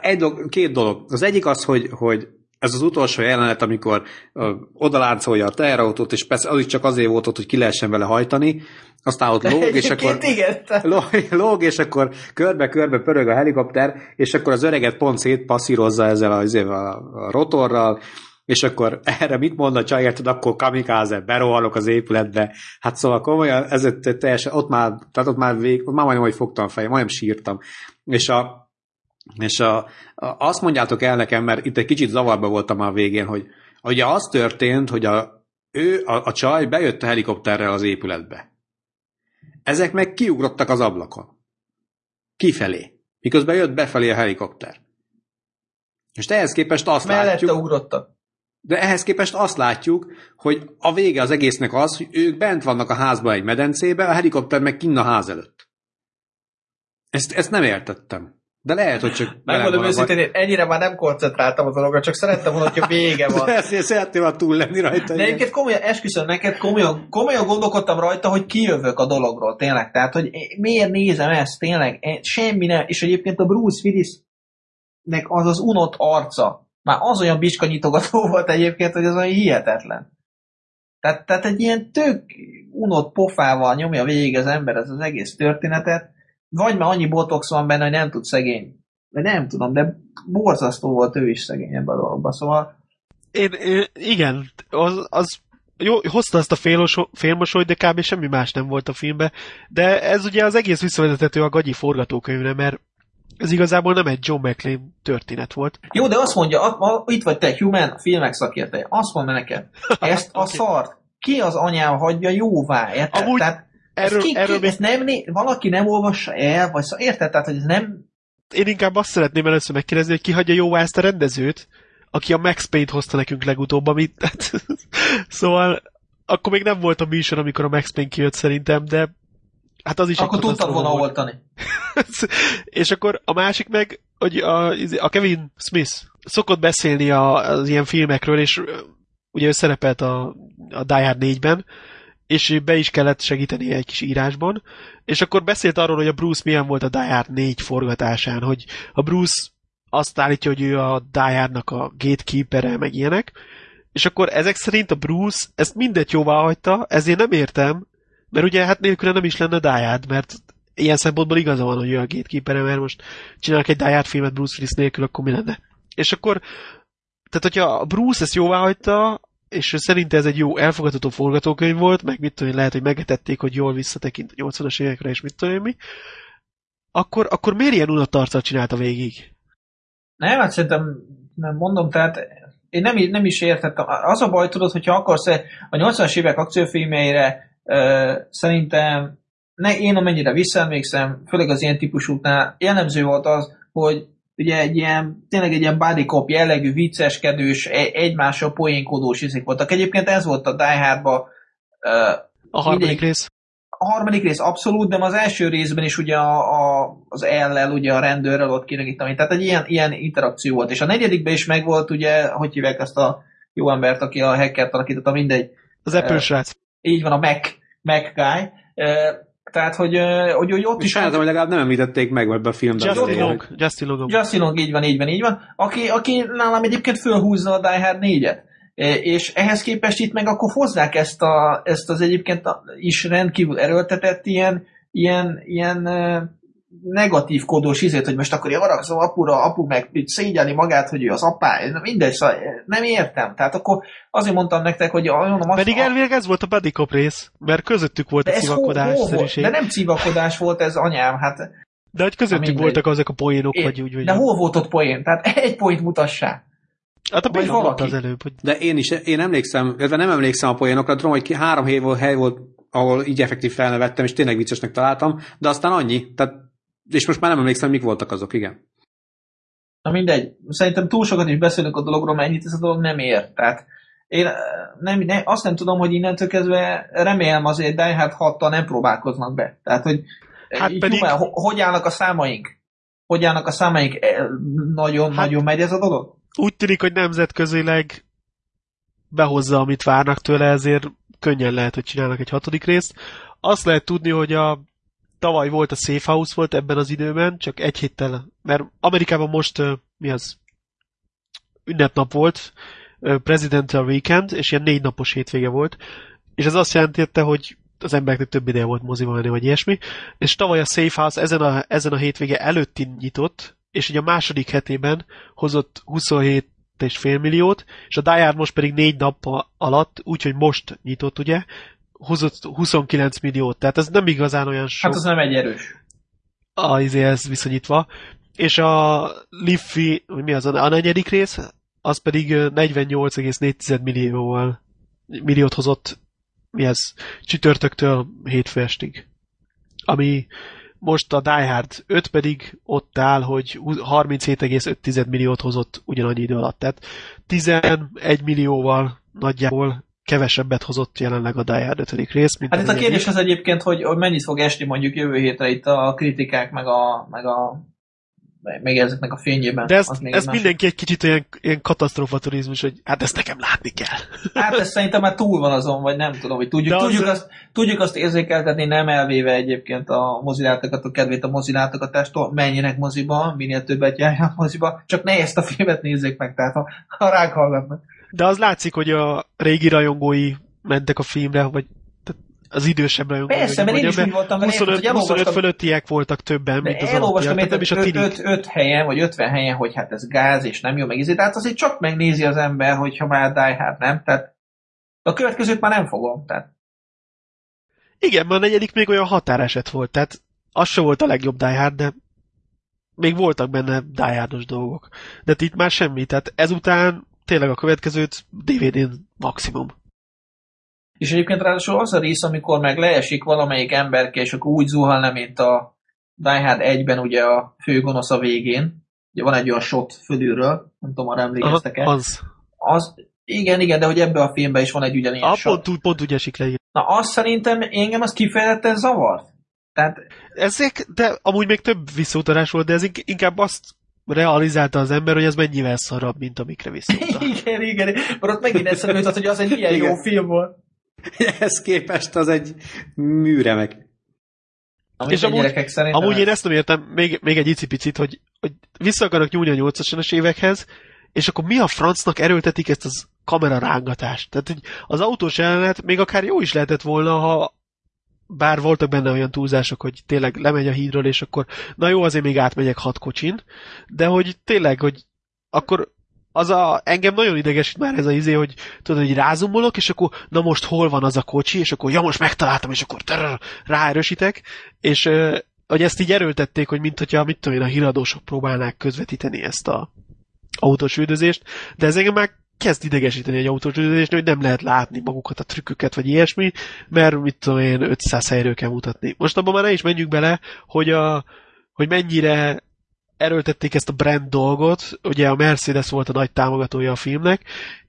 egy dolog, két dolog. Az egyik az, hogy, hogy ez az utolsó jelenet, amikor uh, odaláncolja a teherautót, és persze az is csak azért volt ott, hogy ki lehessen vele hajtani, aztán ott lóg, és akkor [laughs] lóg, lóg, és akkor körbe-körbe pörög a helikopter, és akkor az öreget pont szétpasszírozza ezzel a, a, a rotorral, és akkor [laughs] erre mit mond a csaj, érted, akkor kamikáze, berohalok az épületbe. Hát szóval komolyan, ez teljesen, ott már, tehát ott már vég, ott már majdnem, hogy fogtam a fejem, majdnem sírtam. És a, és a, a, azt mondjátok el nekem, mert itt egy kicsit zavarba voltam a végén, hogy ugye az történt, hogy a, ő, a, a csaj bejött a helikopterrel az épületbe. Ezek meg kiugrottak az ablakon. Kifelé. Miközben jött befelé a helikopter. És ehhez képest azt Mellette látjuk... ugrottak. De ehhez képest azt látjuk, hogy a vége az egésznek az, hogy ők bent vannak a házban egy medencébe, a helikopter meg kinn a ház előtt. Ezt, ezt nem értettem. De lehet, hogy csak... Megmondom őszintén, én ennyire már nem koncentráltam a dologra, csak szerettem volna, hogyha vége van. [laughs] Szeretném már túl lenni rajta. De egyébként komolyan, esküszöm neked, komolyan, komolyan gondolkodtam rajta, hogy kijövök a dologról, tényleg. Tehát, hogy miért nézem ezt, tényleg, semmi nem. És egyébként a Bruce Willisnek az az unott arca, már az olyan nyitogató [laughs] volt egyébként, hogy az olyan hihetetlen. Tehát, tehát egy ilyen tök unott pofával nyomja végig az ember ez az egész történetet, vagy már annyi botox van benne, hogy nem tud szegény. De nem tudom, de borzasztó volt ő is szegény ebben a dologban, szóval... Én, én igen, az, az jó, hozta ezt a félmosolyt, de kb. semmi más nem volt a filmben, de ez ugye az egész visszavezethető a gagyi forgatókönyvre, mert ez igazából nem egy John McClane történet volt. Jó, de azt mondja, a, a, itt vagy te, Human, a filmek szakértője, azt mondja neked, [laughs] ezt a okay. szart, ki az anyám hagyja jóvá, érted? Amúgy Tehát, erről, ki, erről ki, ezt nem, valaki nem olvassa el, vagy szó, érted? Tehát, hogy ez nem... Én inkább azt szeretném először megkérdezni, hogy ki hagyja jóvá ezt a rendezőt, aki a Max Payne hozta nekünk legutóbb, amit... Tehát, [laughs] szóval akkor még nem volt a műsor, amikor a Max Payne kijött szerintem, de Hát az is Akkor tudtad volna oltani. [laughs] és akkor a másik meg, hogy a, a Kevin Smith szokott beszélni a, az ilyen filmekről, és ugye ő szerepelt a, a Die Hard 4-ben, és be is kellett segíteni egy kis írásban, és akkor beszélt arról, hogy a Bruce milyen volt a Die Hard 4 forgatásán, hogy a Bruce azt állítja, hogy ő a Die Hardnak a gatekeepere, meg ilyenek, és akkor ezek szerint a Bruce ezt mindet jóvá hagyta, ezért nem értem, mert ugye hát nélküle nem is lenne Die Hard, mert ilyen szempontból igaza van, hogy ő a gatekeepere, mert most csinálnak egy Die Hard filmet Bruce Willis nélkül, akkor mi lenne? És akkor, tehát hogyha a Bruce ezt jóvá hagyta, és szerinte ez egy jó elfogadható forgatókönyv volt, meg mit tudom én, lehet, hogy megetették, hogy jól visszatekint a 80-as évekre, és mit tudom én mi, akkor, akkor miért ilyen unatarccal csinálta végig? Nem, hát szerintem nem mondom, tehát én nem, nem is értettem. Az a baj, tudod, hogyha akarsz a 80-as évek akciófilmeire uh, szerintem ne, én amennyire visszaemlékszem, főleg az ilyen típusúknál jellemző volt az, hogy ugye egy ilyen, tényleg egy ilyen body cop jellegű, vicceskedős, egymással poénkodós iszik voltak. Egyébként ez volt a Die Hardba. Uh, a harmadik mindegy, rész? A harmadik rész abszolút, de az első részben is ugye a, a, az ellel, ugye a rendőrrel ott kiragítani. Tehát egy ilyen, ilyen interakció volt. És a negyedikben is megvolt, ugye, hogy hívják ezt a jó embert, aki a hackert alakította, mindegy. Az Apple uh, srác. Így van, a Mac, Mac guy. Uh, tehát, hogy, hogy, hogy ott is... Sajnálom, hogy legalább nem említették meg ebbe a filmben. Justin Long. Justin Long. Justin Long, így van, így van, így van. Aki, aki nálam egyébként fölhúzza a Die Hard 4-et. És ehhez képest itt meg akkor hozzák ezt, a, ezt az egyébként is rendkívül erőltetett ilyen, ilyen, ilyen negatív kódós izét, hogy most akkor én haragszom apura, apu meg szégyelni magát, hogy ő az apá, mindegy, szóval nem értem. Tehát akkor azért mondtam nektek, hogy mondom azt, Pedig elvileg ez volt a Buddy Cop rész, mert közöttük volt de a civakodás hol, hol De nem civakodás volt ez, anyám, hát... De hogy közöttük voltak azok a poénok, vagy úgy, vagy... De hol volt ott poén? Tehát [laughs] egy poént mutassá. Hát a Béla volt az előbb. Hogy... De én is, én emlékszem, illetve nem emlékszem a poénokra, tudom, hogy három hely volt, hely volt, ahol így effektív felnevettem, és tényleg viccesnek találtam, de aztán annyi. Tehát és most már nem emlékszem, mik voltak azok, igen. Na mindegy, szerintem túl sokat is beszélünk a dologról, mennyit ez a dolog nem ér. Tehát én eh, nem, nem, azt nem tudom, hogy innentől kezdve remélem azért Die Hard 6 nem próbálkoznak be. Tehát, hogy hát pedig... Humán, hogy állnak a számaink? Hogy állnak a számaink? Nagyon-nagyon hát, megy ez a dolog? Úgy tűnik, hogy nemzetközileg behozza, amit várnak tőle, ezért könnyen lehet, hogy csinálnak egy hatodik részt. Azt lehet tudni, hogy a tavaly volt a Safe House volt ebben az időben, csak egy héttel, mert Amerikában most mi az? Ünnepnap volt, Presidential Weekend, és ilyen négy napos hétvége volt, és ez azt jelentette, hogy az embereknek több ideje volt moziba menni, vagy ilyesmi, és tavaly a Safe House ezen a, ezen a hétvége előtti nyitott, és ugye a második hetében hozott 27 és fél milliót, és a Die most pedig négy nap alatt, úgyhogy most nyitott, ugye, hozott 29 milliót, tehát ez nem igazán olyan sok. Hát az nem egy erős. A, ez viszonyítva. És a Liffy, mi az a negyedik rész, az pedig 48,4 millióval milliót hozott, mi ez, csütörtöktől hétfő estig. Ami most a Die Hard 5 pedig ott áll, hogy 37,5 milliót hozott ugyanannyi idő alatt. Tehát 11 millióval nagyjából kevesebbet hozott jelenleg a Die Hard 5. rész. Mint hát itt a kérdés az egyébként, hogy, hogy mennyit fog esni mondjuk jövő hétre itt a kritikák, meg a, meg a meg ezeknek a fényében. De ez, ez mindenki egy kicsit olyan, ilyen katasztrofaturizmus, hogy hát ezt nekem látni kell. Hát ez szerintem már túl van azon, vagy nem tudom, hogy tudjuk, tudjuk, az... azt, tudjuk azt érzékeltetni, nem elvéve egyébként a mozilátokat, a kedvét a mozilátogatástól, menjenek moziba, minél többet járjanak moziba, csak ne ezt a filmet nézzék meg, tehát ha, ha ránk hallgatnak. De az látszik, hogy a régi rajongói mentek a filmre, vagy az idősebb rajongói. Persze, mert én is úgy voltam, 25, én, 25 fölöttiek voltak többen, mint az elolvastam, alapján, is a 5, 5, helyen, vagy 50 helyen, hogy hát ez gáz, és nem jó meg ezért, tehát azért csak megnézi az ember, hogyha már Die hát nem, tehát a következőt már nem fogom, tehát. Igen, mert a negyedik még olyan határeset volt, tehát az se volt a legjobb Die Hard, de még voltak benne Die dolgok. De itt már semmi, tehát ezután tényleg a következőt DVD-n maximum. És egyébként ráadásul az a rész, amikor meg leesik valamelyik emberke, és akkor úgy zuhal le, mint a Die Hard 1-ben ugye a főgonosz a végén. Ugye van egy olyan shot fölülről, nem tudom, arra emlékeztek-e. Az. az. Igen, igen, de hogy ebben a filmben is van egy ugyanilyen a, shot. Pont, pont úgy esik le. Na azt szerintem engem az kifejezetten zavart. Tehát... Ezek, de amúgy még több visszautalás volt, de ez inkább azt realizálta az ember, hogy ez mennyivel szarabb, mint amikre viszont. [laughs] igen, igen, mert ott megint eszembe jutott, hogy az egy ilyen jó film volt. Ehhez képest az egy műremek. Amit És a amúgy- gyerekek szerintem Amúgy én ez- ezt nem értem, még, még egy icipicit, hogy, hogy vissza akarok nyúlni a 80-as évekhez, és akkor mi a francnak erőltetik ezt az kamera rángatást? Tehát hogy az autós jelenet még akár jó is lehetett volna, ha bár voltak benne olyan túlzások, hogy tényleg lemegy a hídról, és akkor na jó, azért még átmegyek hat kocsin, de hogy tényleg, hogy akkor az a, engem nagyon idegesít már ez a izé, hogy tudod, hogy rázumolok, és akkor na most hol van az a kocsi, és akkor ja, most megtaláltam, és akkor trrr, ráerősítek, és hogy ezt így erőltették, hogy mint hogyha, mit tudom én, a híradósok próbálnák közvetíteni ezt a autós üldözést, de ez engem már kezd idegesíteni egy autós üldözésnél, hogy nem lehet látni magukat, a trükköket, vagy ilyesmi, mert mit tudom én, 500 helyről kell mutatni. Most abban már ne is menjünk bele, hogy, a, hogy mennyire erőltették ezt a brand dolgot, ugye a Mercedes volt a nagy támogatója a filmnek,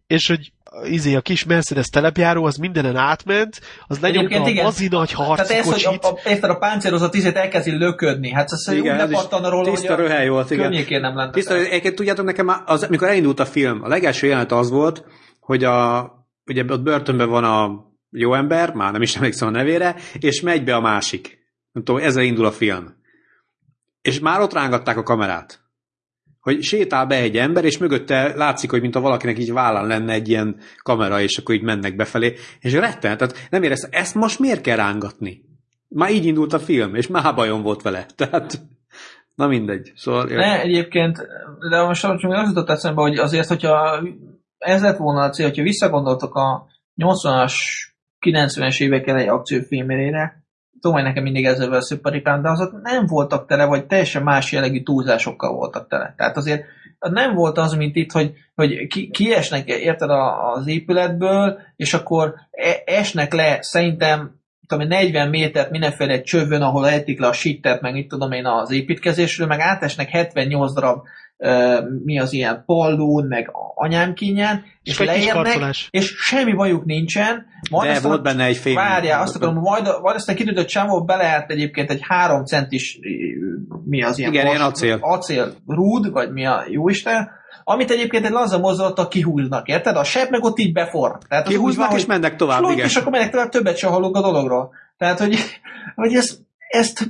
és hogy izé, a kis Mercedes telepjáró, az mindenen átment, az lenyomta a bazi nagy harci Tehát ez, hogy kocsit. a, a, érted, a páncélozott izét elkezdi löködni. Hát ez úgy Igen, ez is lepattan róla, tiszta hogy a röhely volt, igen. nem lenne. Tiszta, egyébként tudjátok, nekem az, amikor elindult a film, a legelső jelenet az volt, hogy a, ugye ott börtönben van a jó ember, már nem is emlékszem a nevére, és megy be a másik. Nem tudom, ezzel indul a film. És már ott rángatták a kamerát. Hogy sétál be egy ember, és mögötte látszik, hogy mint a valakinek így vállán lenne egy ilyen kamera, és akkor így mennek befelé. És retten, tehát nem érez, ezt most miért kell rángatni? Már így indult a film, és már bajom volt vele. Tehát, na mindegy. Szóval, Ne, egyébként, de most csak az jutott eszembe, hogy azért, hogyha ez lett volna a cél, hogyha visszagondoltok a 80-as, 90-es évek elejé akciófilmére, tudom, hogy nekem mindig ezzel a szüpparipám, de azok nem voltak tele, vagy teljesen más jellegű túlzásokkal voltak tele. Tehát azért nem volt az, mint itt, hogy, hogy ki, kiesnek, érted, az épületből, és akkor e- esnek le, szerintem tudom, én, 40 métert mindenféle csövön, ahol ejtik le a sittet, meg mit tudom én az építkezésről, meg átesnek 78 darab mi az ilyen pallón, meg anyám kínján, és, És leérnek, és semmi bajuk nincsen. Majd De aztán- volt benne egy fél. Várjál, azt akarom, majd, majd aztán kiderült, hogy csávó beleállt egyébként egy három centis, mi az ilyen Igen, ilyen acél. acél rúd, vagy mi a jóisten, amit egyébként egy laza mozdulattal kihúznak, érted? A seb meg ott így beforr. Tehát Kihúznak van, és mennek tovább, igen. és akkor mennek tovább, többet sem hallunk a dologról. Tehát, hogy, hogy ez, ezt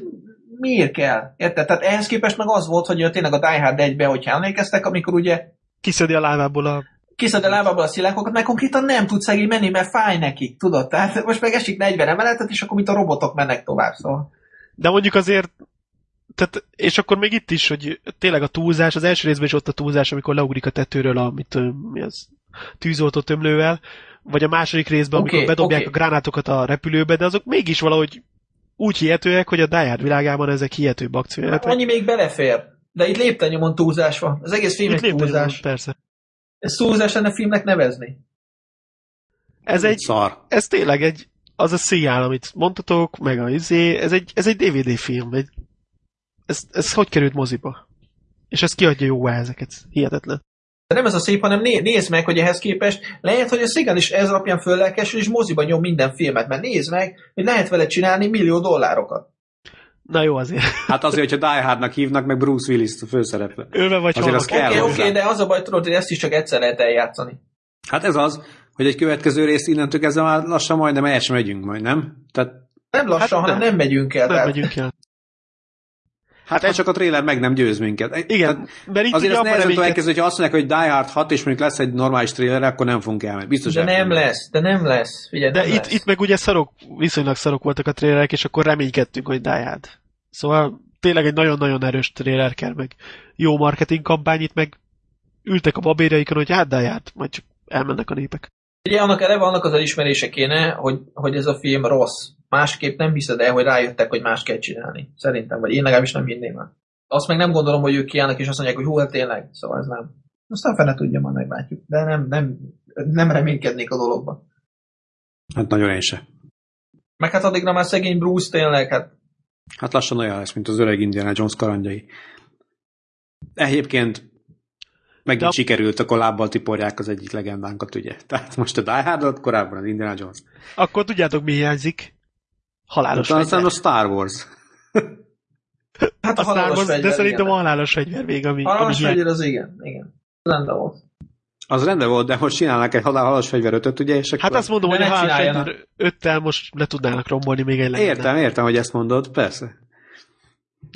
miért kell? Érted? Tehát ehhez képest meg az volt, hogy tényleg a Die Hard 1-be, hogyha emlékeztek, amikor ugye Kiszedi a lábából a... kiszed a lábából a szilákokat, meg konkrétan nem tud szegény menni, mert fáj neki, tudod? Tehát most meg esik 40 emeletet, és akkor mint a robotok mennek tovább, szóval. De mondjuk azért tehát, és akkor még itt is, hogy tényleg a túlzás, az első részben is ott a túlzás, amikor leugrik a tetőről a, mit mi az, tűzoltó tömlővel, vagy a második részben, Oké, amikor bedobják oké. a gránátokat a repülőbe, de azok mégis valahogy úgy hihetőek, hogy a Die Hard világában ezek hihetőbb akciójelenetek. Annyi még belefér. De itt léptennyomon túlzás van. Az egész film Itt egy túlzás. persze. Ez túlzás lenne filmnek nevezni. Ez egy, Szar. ez tényleg egy, az a szíjál, amit mondtatok, meg a izé, ez egy, ez egy DVD film, egy, ez, ez hogy került moziba? És ez kiadja jó ezeket, hihetetlen. Nem ez a szép, hanem né- nézd meg, hogy ehhez képest lehet, hogy a Szigan is ez alapján föllelkesül, és moziba nyom minden filmet, mert nézd meg, hogy lehet vele csinálni millió dollárokat. Na jó azért. Hát azért, hogyha Die Hardnak hívnak, meg Bruce Willis a főszereplő. Ölve vagy Azért az kell Oké, hozzá. oké, de az a baj, tudod, hogy ezt is csak egyszer lehet eljátszani. Hát ez az, hogy egy következő rész innentől kezdve már lassan majdnem el sem megyünk majd, nem? Tehát Nem lassan, hát hanem nem. nem megyünk el. Nem tehát- megyünk el. Hát ez csak a trailer meg nem győz minket. Igen, Tehát mert itt azért ugye azt nehezen elkezdeni, hogyha azt mondják, hogy Die Hard 6, és mondjuk lesz egy normális trailer, akkor nem fogunk elmenni. Biztos De nem lesz, de nem lesz. Figyelj, De nem itt, lesz. itt meg ugye szarok, viszonylag szarok voltak a trélerek, és akkor reménykedtünk, hogy Die Hard. Szóval tényleg egy nagyon-nagyon erős tréler kell, meg jó marketing kampány, itt meg ültek a babérjaikon, hogy hát Die Hard, majd csak elmennek a népek. Ugye annak eleve annak az elismerése kéne, hogy, hogy ez a film rossz. Másképp nem hiszed el, hogy rájöttek, hogy más kell csinálni. Szerintem, vagy én legalábbis nem hinném el. Azt meg nem gondolom, hogy ők kiállnak és azt mondják, hogy hú, hát tényleg. Szóval ez nem. Aztán fene tudja, majd meglátjuk. De nem, nem, nem reménykednék a dologba. Hát nagyon én se. Meg hát addigra már szegény Bruce tényleg, hát Hát lassan olyan lesz, mint az öreg Indiana Jones kalandjai. Egyébként megint De a- sikerült, akkor lábbal tiporják az egyik legendánkat, ugye? [laughs] Tehát most a Die Hard korábban az Indiana Jones. Akkor tudjátok, mi hiányzik? Halálos Aztán aztán fegyver. a Star Wars. [laughs] Hát A Star halálos Wars, de fegyver, szerintem a halálos fegyver még, ami, ami Halálos hiány. fegyver az igen, igen. Rendben volt. Az rendben volt, de most csinálnak egy halál- halálos fegyver ötöt, ugye? És Hát akkor... azt mondom, De hogy a halálos fegyver öttel most le tudnának rombolni még egy legendát. Értem, értem, hogy ezt mondod, persze.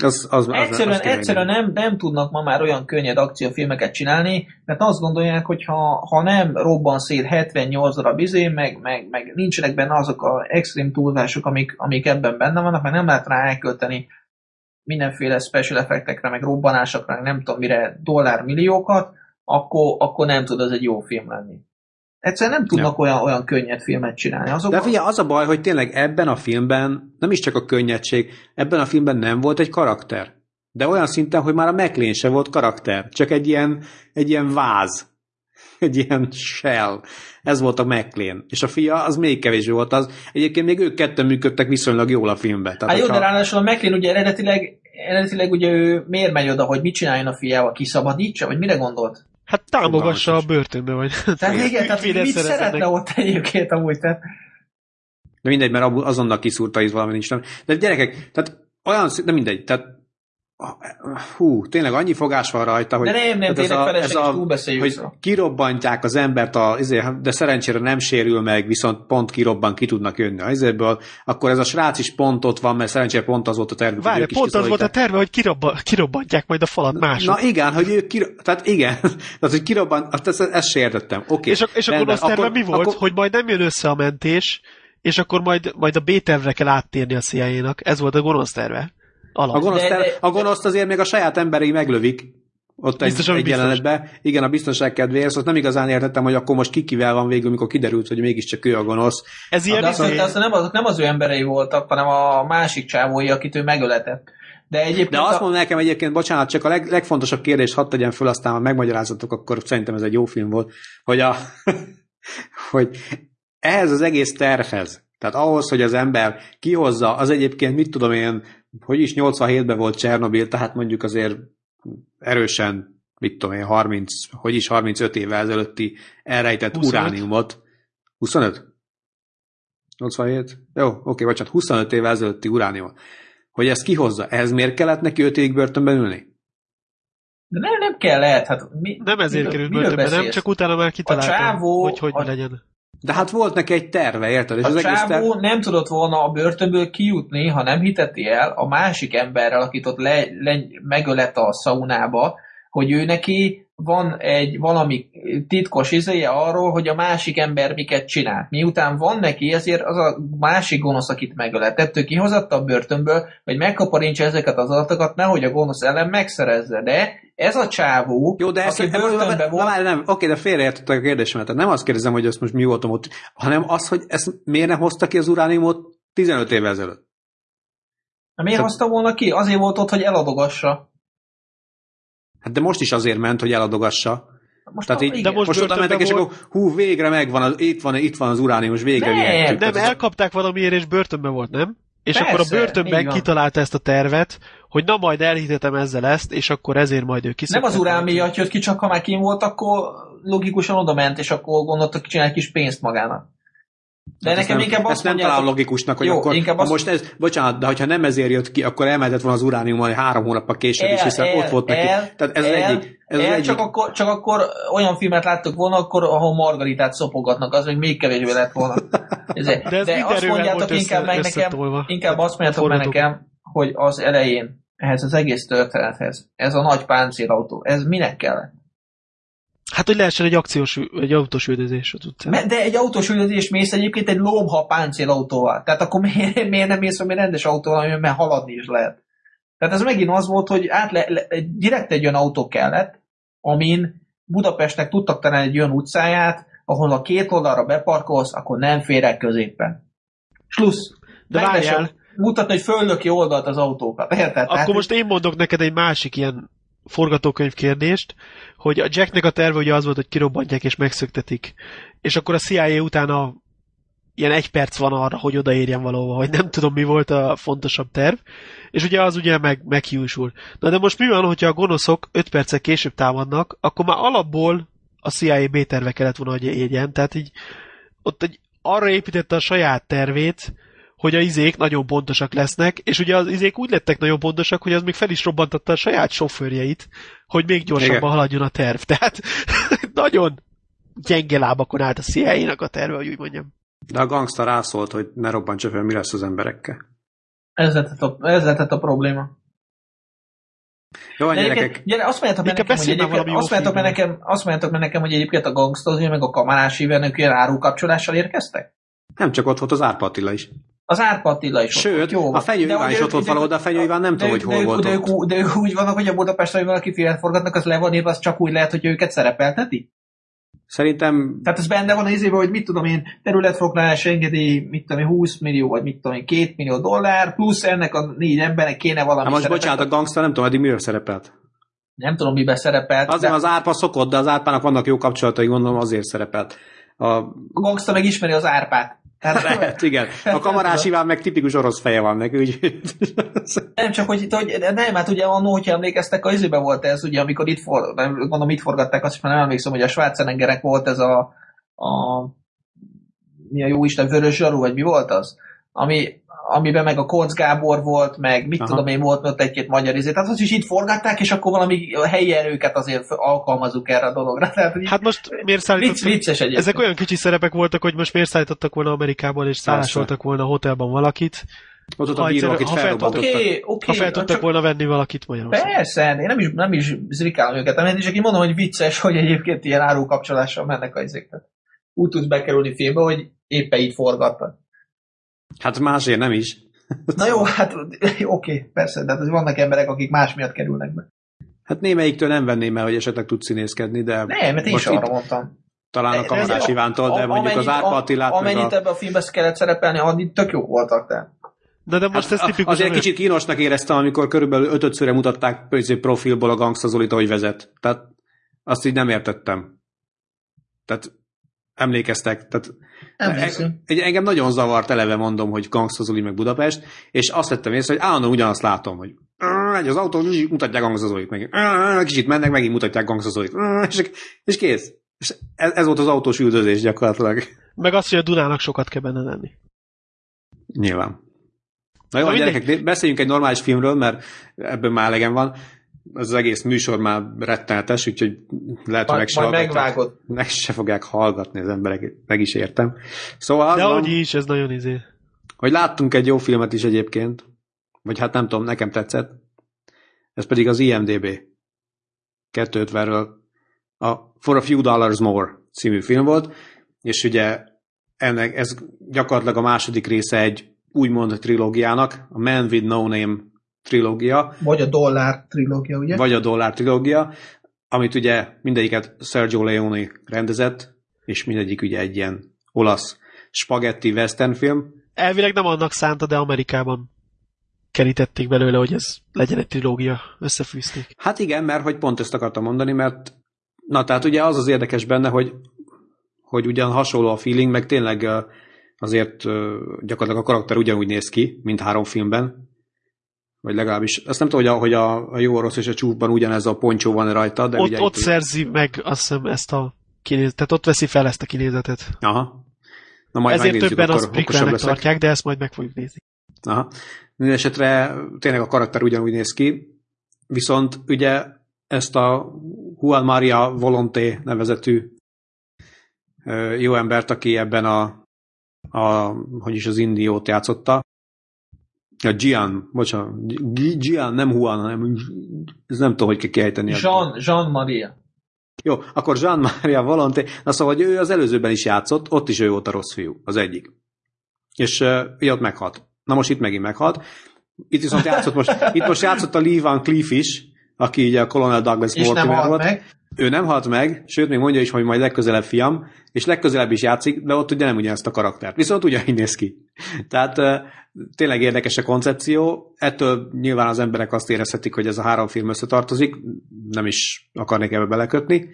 Az, az, az, Egyszerűen, az egyszerűen nem, nem tudnak ma már olyan könnyed akciófilmeket csinálni, mert azt gondolják, hogy ha, ha nem robban szét 78 darab izé, meg, meg, meg nincsenek benne azok a extrém túlzások, amik, amik ebben benne vannak, meg nem lehet rá elkölteni mindenféle special effektekre, meg robbanásokra, meg nem tudom mire dollármilliókat, akkor, akkor nem tud az egy jó film lenni. Egyszerűen nem tudnak olyan, olyan könnyed filmet csinálni. Azok De figyelj, az a baj, hogy tényleg ebben a filmben, nem is csak a könnyedség, ebben a filmben nem volt egy karakter. De olyan szinten, hogy már a McLean se volt karakter. Csak egy ilyen, egy ilyen váz. [laughs] Egy ilyen shell. Ez volt a McLean. És a fia az még kevésbé volt az. Egyébként még ők ketten működtek viszonylag jól a filmben. Hát jó, de ráadásul a McLean ugye eredetileg, eredetileg ugye ő miért megy oda, hogy mit csináljon a fiával, kiszabadítsa, vagy mire gondolt? Hát támogassa a börtönbe, vagy. Tehát igen, tehát mit szerezzenek. szeretne ott egyébként amúgy? Tehát, De mindegy, mert azonnal kiszúrta itt valami nincs. nem. De gyerekek, tehát olyan, de mindegy, tehát hú, tényleg annyi fogás van rajta, hogy, De nem, nem, tényleg felesleges túlbeszéljük hogy szóval. kirobbantják az embert, a, izé, de szerencsére nem sérül meg, viszont pont kirobban ki tudnak jönni az izéből, akkor ez a srác is pont ott van, mert szerencsére pont az volt a terv. hogy Várj, pont az volt a terve, hogy kirobba, kirobbantják majd a falat mások. Na igen, hogy ők kiro... tehát igen, [laughs] tehát hogy kirobban, azt, ezt, ezt se értettem. Oké. és, a, és akkor az terve mi volt? Akkor, Hogy majd nem jön össze a mentés, és akkor majd, majd a B-tervre kell áttérni a CIA-nak. Ez volt a gonosz terve. Alap. A, gonosz De- de- a gonoszt azért még a saját emberei meglövik. Ott egy, egy biztos. jelenetben. Igen, a biztonság kedvéért, szóval nem igazán értettem, hogy akkor most ki kivel van végül, mikor kiderült, hogy mégiscsak ő a gonosz. Ez ilyen de azt, izé- de azt nem, azok nem az ő emberei voltak, hanem a másik csávói, akit ő megöletett. De egyébként De azt a, mondom nekem egyébként, bocsánat, csak a leg, legfontosabb kérdést hadd tegyem föl, aztán ha megmagyarázatok, akkor szerintem ez egy jó film volt, hogy, a, [laughs] hogy ehhez az egész tervhez, tehát ahhoz, hogy az ember kihozza, az egyébként, mit tudom én, hogy is 87-ben volt Csernobil, tehát mondjuk azért erősen, mit tudom én, 30, hogy is 35 évvel ezelőtti elrejtett 25. urániumot. 25? 87? Jó, oké, bocsánat, 25 évvel ezelőtti urániumot. Hogy ezt kihozza, ehhez miért kellett neki 5 évig börtönben ülni? de nem, nem kell, lehet. Hát mi, nem ezért került börtönbe, nem csak utána már kitaláltam, csávó- hogy hogy a- legyen. De hát volt neki egy terve, érted? És A az egész terve... nem tudott volna a börtönből kijutni, ha nem hiteti el a másik emberrel, akit ott le, le, megölett a szaunába, hogy ő neki van egy valami titkos izéje arról, hogy a másik ember miket csinál. Miután van neki, ezért az a másik gonosz, akit megölett, ettől kihozatta a börtönből, hogy megkaparintsa ezeket az adatokat, nehogy a gonosz ellen megszerezze. De ez a csávó, Jó, de aki börtönben volt, de, nem, oké, de félreértettek a kérdésemet. Tehát nem azt kérdezem, hogy ezt most mi voltam ott, hanem az, hogy ezt miért nem hozta ki az urániumot 15 évvel ezelőtt. miért Csak- hozta volna ki? Azért volt ott, hogy eladogassa. Hát de most is azért ment, hogy eladogassa. Most Tehát a- így, de most most oda mentek, és akkor hú, végre megvan, az, itt, van, itt van az uránium, és végre Nem, vihetjük. Nem, elkapták valamiért, és börtönben volt, nem? És Persze, akkor a börtönben kitalálta ezt a tervet, hogy na majd elhitetem ezzel ezt, és akkor ezért majd ő Nem kiszokták. az urán miatt jött ki, csak ha már kim volt, akkor logikusan oda ment, és akkor gondoltak, hogy csinál egy kis pénzt magának. De nekem ezt inkább nem, azt ezt nem mondjátok, találom logikusnak, hogy Jó, akkor, inkább ha azt- most ez, bocsánat, de hogyha nem ezért jött ki, akkor elmehetett volna az urániummal három hónappal később is, hiszen ott volt neki. El, Tehát ez el, az egyik. Ez az el, egyik. csak, akkor, csak akkor olyan filmet láttuk volna, akkor, ahol Margaritát szopogatnak, az még még kevésbé lett volna. [laughs] De, ez de azt mondjátok volt inkább össze- meg nekem, inkább azt mondjátok meg nekem, hogy az elején, ehhez az egész történethez, ez a nagy páncélautó, ez minek kellett? Hát, hogy lehessen egy akciós, egy autós üldözés az utcán. De egy autós üldözés mész egyébként egy lomha páncélautóval. Tehát akkor miért, [laughs] miért nem mész valami rendes autóval, amiben haladni is lehet? Tehát ez megint az volt, hogy át le, le, direkt egy olyan autó kellett, amin Budapestnek tudtak találni egy olyan utcáját, ahol a két oldalra beparkolsz, akkor nem férek középen. Slusz. De várjál, Mutatni, hogy föllöki oldalt az autókat. Érted? Tehát, akkor most én mondok neked egy másik ilyen forgatókönyv kérdést, hogy a Jacknek a terve ugye az volt, hogy kirobbantják és megszöktetik. És akkor a CIA utána ilyen egy perc van arra, hogy odaérjen valahova, vagy nem tudom mi volt a fontosabb terv, és ugye az ugye meg, meghiúsul. Na de most mi van, hogyha a gonoszok 5 perccel később támadnak, akkor már alapból a CIA B terve kellett volna, hogy érjen, tehát így ott egy, arra építette a saját tervét, hogy a izék nagyon pontosak lesznek, és ugye az izék úgy lettek nagyon pontosak, hogy az még fel is robbantatta a saját sofőrjeit, hogy még gyorsabban Igen. haladjon a terv. Tehát [laughs] nagyon gyenge lábakon állt a CIA-nak a terve, hogy úgy mondjam. De a gangsta rászólt, hogy ne robbantsa fel, mi lesz az emberekkel. ez, lett a, ez lett a probléma. Jó, De gyerekek, gyere, azt mondjátok meg nekem, hogy egyébként, azt mondjátok meg nekem, azt mondjátok meg nekem, hogy egyébként a gangstozni meg a kamarás évenök ilyen árukapcsolással érkeztek? nem csak ott volt az Árpa Attila is. Az Árpa Attila is ott Sőt, volt, jó a. Fenyő Iván is ott volt valahol, de a Fenyő Iván nem tudom, hogy hol volt de ők, ott. de ők úgy vannak, hogy a Budapesten, hogy valaki filmet forgatnak, az le van írva, az csak úgy lehet, hogy őket szerepelteti? Szerintem Tehát ez benne van az izében, hogy mit tudom én, területfoglás engedély, mit tudom én, 20 millió, vagy mit tudom én, 2 millió dollár, plusz ennek a négy embernek kéne valami Hát most szerepet- bocsánat, a gangster nem tudom, eddig miről szerepelt. Nem tudom, miben szerepelt. Azért de az árpa szokott, de az árpának vannak jó kapcsolatai, gondolom azért szerepelt. A, a gangsta meg ismeri az árpát. Tehát, [laughs] lehet, igen. A kamarás Iván meg tipikus orosz feje van neki, úgy. [laughs] Nem csak, hogy, hogy nem, hát ugye annó, hogyha emlékeztek, az izében volt ez, ugye, amikor itt, for, nem, gondolom itt forgatták, azt is már nem emlékszem, hogy a Schwarzeneggerek volt ez a, a mi a jó Isten, Vörös Zsaru, vagy mi volt az? Ami, amiben meg a Koc Gábor volt, meg mit Aha. Tudom én, volt ott egy-két magyar izét. Tehát azt is itt forgatták, és akkor valami helyi erőket azért alkalmazunk erre a dologra. [laughs] Tehát, Hát most miért vicc, szállítottak? vicces egyébként. Ezek olyan kicsi szerepek voltak, hogy most miért szállítottak volna Amerikából, és szállásoltak volna a hotelban valakit, Ott ott a Ha bíró, akit ha fel-. Oké, oké. ha fel tudtak csak- volna venni valakit Magyarországon. Persze, én nem is, nem is zrikálom őket, én csak így mondom, hogy vicces, hogy egyébként ilyen árukapcsolással mennek a izéket. Úgy tudsz bekerülni filmbe, hogy éppen így forgattak. Hát másért nem is. Na jó, hát oké, persze, de hát vannak emberek, akik más miatt kerülnek be. Hát némelyiktől nem venném el, hogy esetleg tud színészkedni, de Nem, mert én is arra mondtam. talán a De- de kamarás ezért- Ivántól, de mondjuk az Árpa Attilát, Amennyit a... ebbe a filmbe kellett szerepelni, addig tök jók voltak, de. Na de most ez Hát, tipikus. azért kicsit kínosnak éreztem, amikor körülbelül ötödszörre mutatták profilból a Gangsta Zolit, ahogy vezet. Tehát azt így nem értettem. Tehát emlékeztek. Tehát Emlékszem. egy, engem nagyon zavart eleve mondom, hogy Gangsta Zoli meg Budapest, és azt vettem észre, hogy állandóan ugyanazt látom, hogy egy az autó, mutatják Gangsta Zolit, meg kicsit mennek, megint mutatják Gangsta Zolit, és, és kész. És ez, ez volt az autós üldözés gyakorlatilag. Meg az, hogy a Dunának sokat kell benne lenni. Nyilván. Na jó, Na gyerekek, beszéljünk egy normális filmről, mert ebből már elegem van. Ez az egész műsor már rettenetes, úgyhogy lehet, hogy meg se, megvágod. meg se fogják hallgatni az emberek, meg is értem. Szóval az De hogy is, ez nagyon izé. hogy láttunk egy jó filmet is egyébként, vagy hát nem tudom, nekem tetszett. Ez pedig az IMDB 250-ről a For a Few Dollars More című film volt, és ugye ennek ez gyakorlatilag a második része egy úgymond trilógiának, a Man with No Name trilógia, Vagy a dollár trilógia, ugye? vagy a Dollár trilógia, amit ugye mindegyiket Sergio Leone rendezett, és mindegyik ugye egy ilyen olasz spagetti western film. Elvileg nem annak szánta, de Amerikában kerítették belőle, hogy ez legyen egy trilógia. Összefűzték. Hát igen, mert hogy pont ezt akartam mondani, mert na tehát ugye az az érdekes benne, hogy, hogy ugyan hasonló a feeling, meg tényleg azért gyakorlatilag a karakter ugyanúgy néz ki, mint három filmben, vagy legalábbis, azt nem tudom, hogy a, hogy a, a jó orosz és a csúfban ugyanez a poncsó van rajta, de ott, ugye ott szerzi meg azt hiszem ezt a kinézetet, ott veszi fel ezt a kinézetet. Aha. Na majd Ezért megnézzük, többen akkor az okosabb prequelnek leszek. tartják, de ezt majd meg fogjuk nézni. Aha. Mindenesetre tényleg a karakter ugyanúgy néz ki, viszont ugye ezt a Juan Maria Volonté nevezetű jó embert, aki ebben a, a hogy is az indiót játszotta, a Gian, bocsánat, Gi- Gian, nem Juan, hanem ez nem tudom, hogy kell kiejteni. Jean, Jean Maria. Jó, akkor Jean Maria Volonté, na szóval, hogy ő az előzőben is játszott, ott is ő volt a rossz fiú, az egyik. És uh, ott meghalt. Na most itt megint meghalt. Itt viszont játszott most, itt most játszott a Lee Van Cleef is, aki ugye a Colonel Douglas És Mortimer volt. meg. Ő nem halt meg, sőt, még mondja is, hogy majd legközelebb fiam, és legközelebb is játszik, de ott ugye nem ugyanezt a karaktert. Viszont ugyanígy néz ki. Tehát tényleg érdekes a koncepció. Ettől nyilván az emberek azt érezhetik, hogy ez a három film összetartozik, nem is akarnék ebbe belekötni,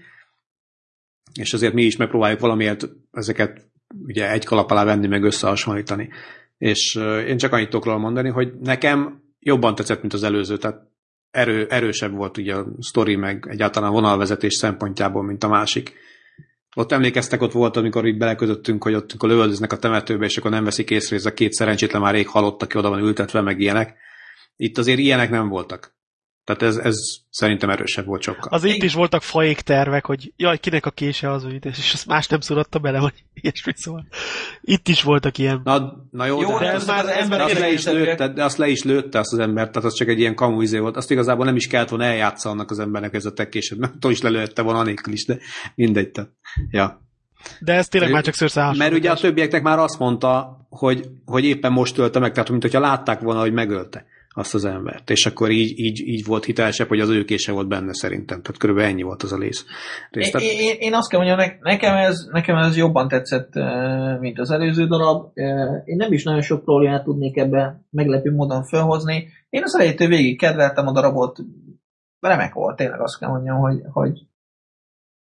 és azért mi is megpróbáljuk valamiért ezeket ugye egy kalap alá venni, meg összehasonlítani. És én csak annyit tudok mondani, hogy nekem jobban tetszett, mint az előző, tehát erő, erősebb volt ugye a sztori, meg egyáltalán vonalvezetés szempontjából, mint a másik. Ott emlékeztek, ott volt, amikor így belekötöttünk, hogy ott amikor lövöldöznek a temetőbe, és akkor nem veszik észre, ez a két szerencsétlen már rég halott, aki oda van ültetve, meg ilyenek. Itt azért ilyenek nem voltak. Tehát ez, ez szerintem erősebb volt sokkal. Az itt is voltak faék tervek, hogy jaj, kinek a kése az, hogy és azt más nem szuratta bele, vagy ilyesmi szóval. Itt is voltak ilyen. Na, na jó, Jó, de, ez már de ember azt le is lőtte, de azt le is lőtte azt az embert, tehát az csak egy ilyen kamu izé volt. Azt igazából nem is kellett volna eljátsza annak az embernek ez a tekésed, mert attól is lelőtte volna anélkül is, de mindegy. Tehát, ja. De ez tényleg már csak szőrszál Mert ugye a többieknek már azt mondta, hogy, hogy éppen most ölte meg, tehát mint hogyha látták volna, hogy megölte azt az embert. És akkor így, így, így volt hitelesebb, hogy az ő kése volt benne szerintem. Tehát körülbelül ennyi volt az a rész. rész. Én, Tehát, én, én azt kell mondjam, ne- nekem ez, nekem ez jobban tetszett, mint az előző darab. Én nem is nagyon sok problémát tudnék ebbe meglepő módon felhozni. Én az elejétől végig kedveltem a darabot. Remek volt, tényleg azt kell mondjam, hogy, hogy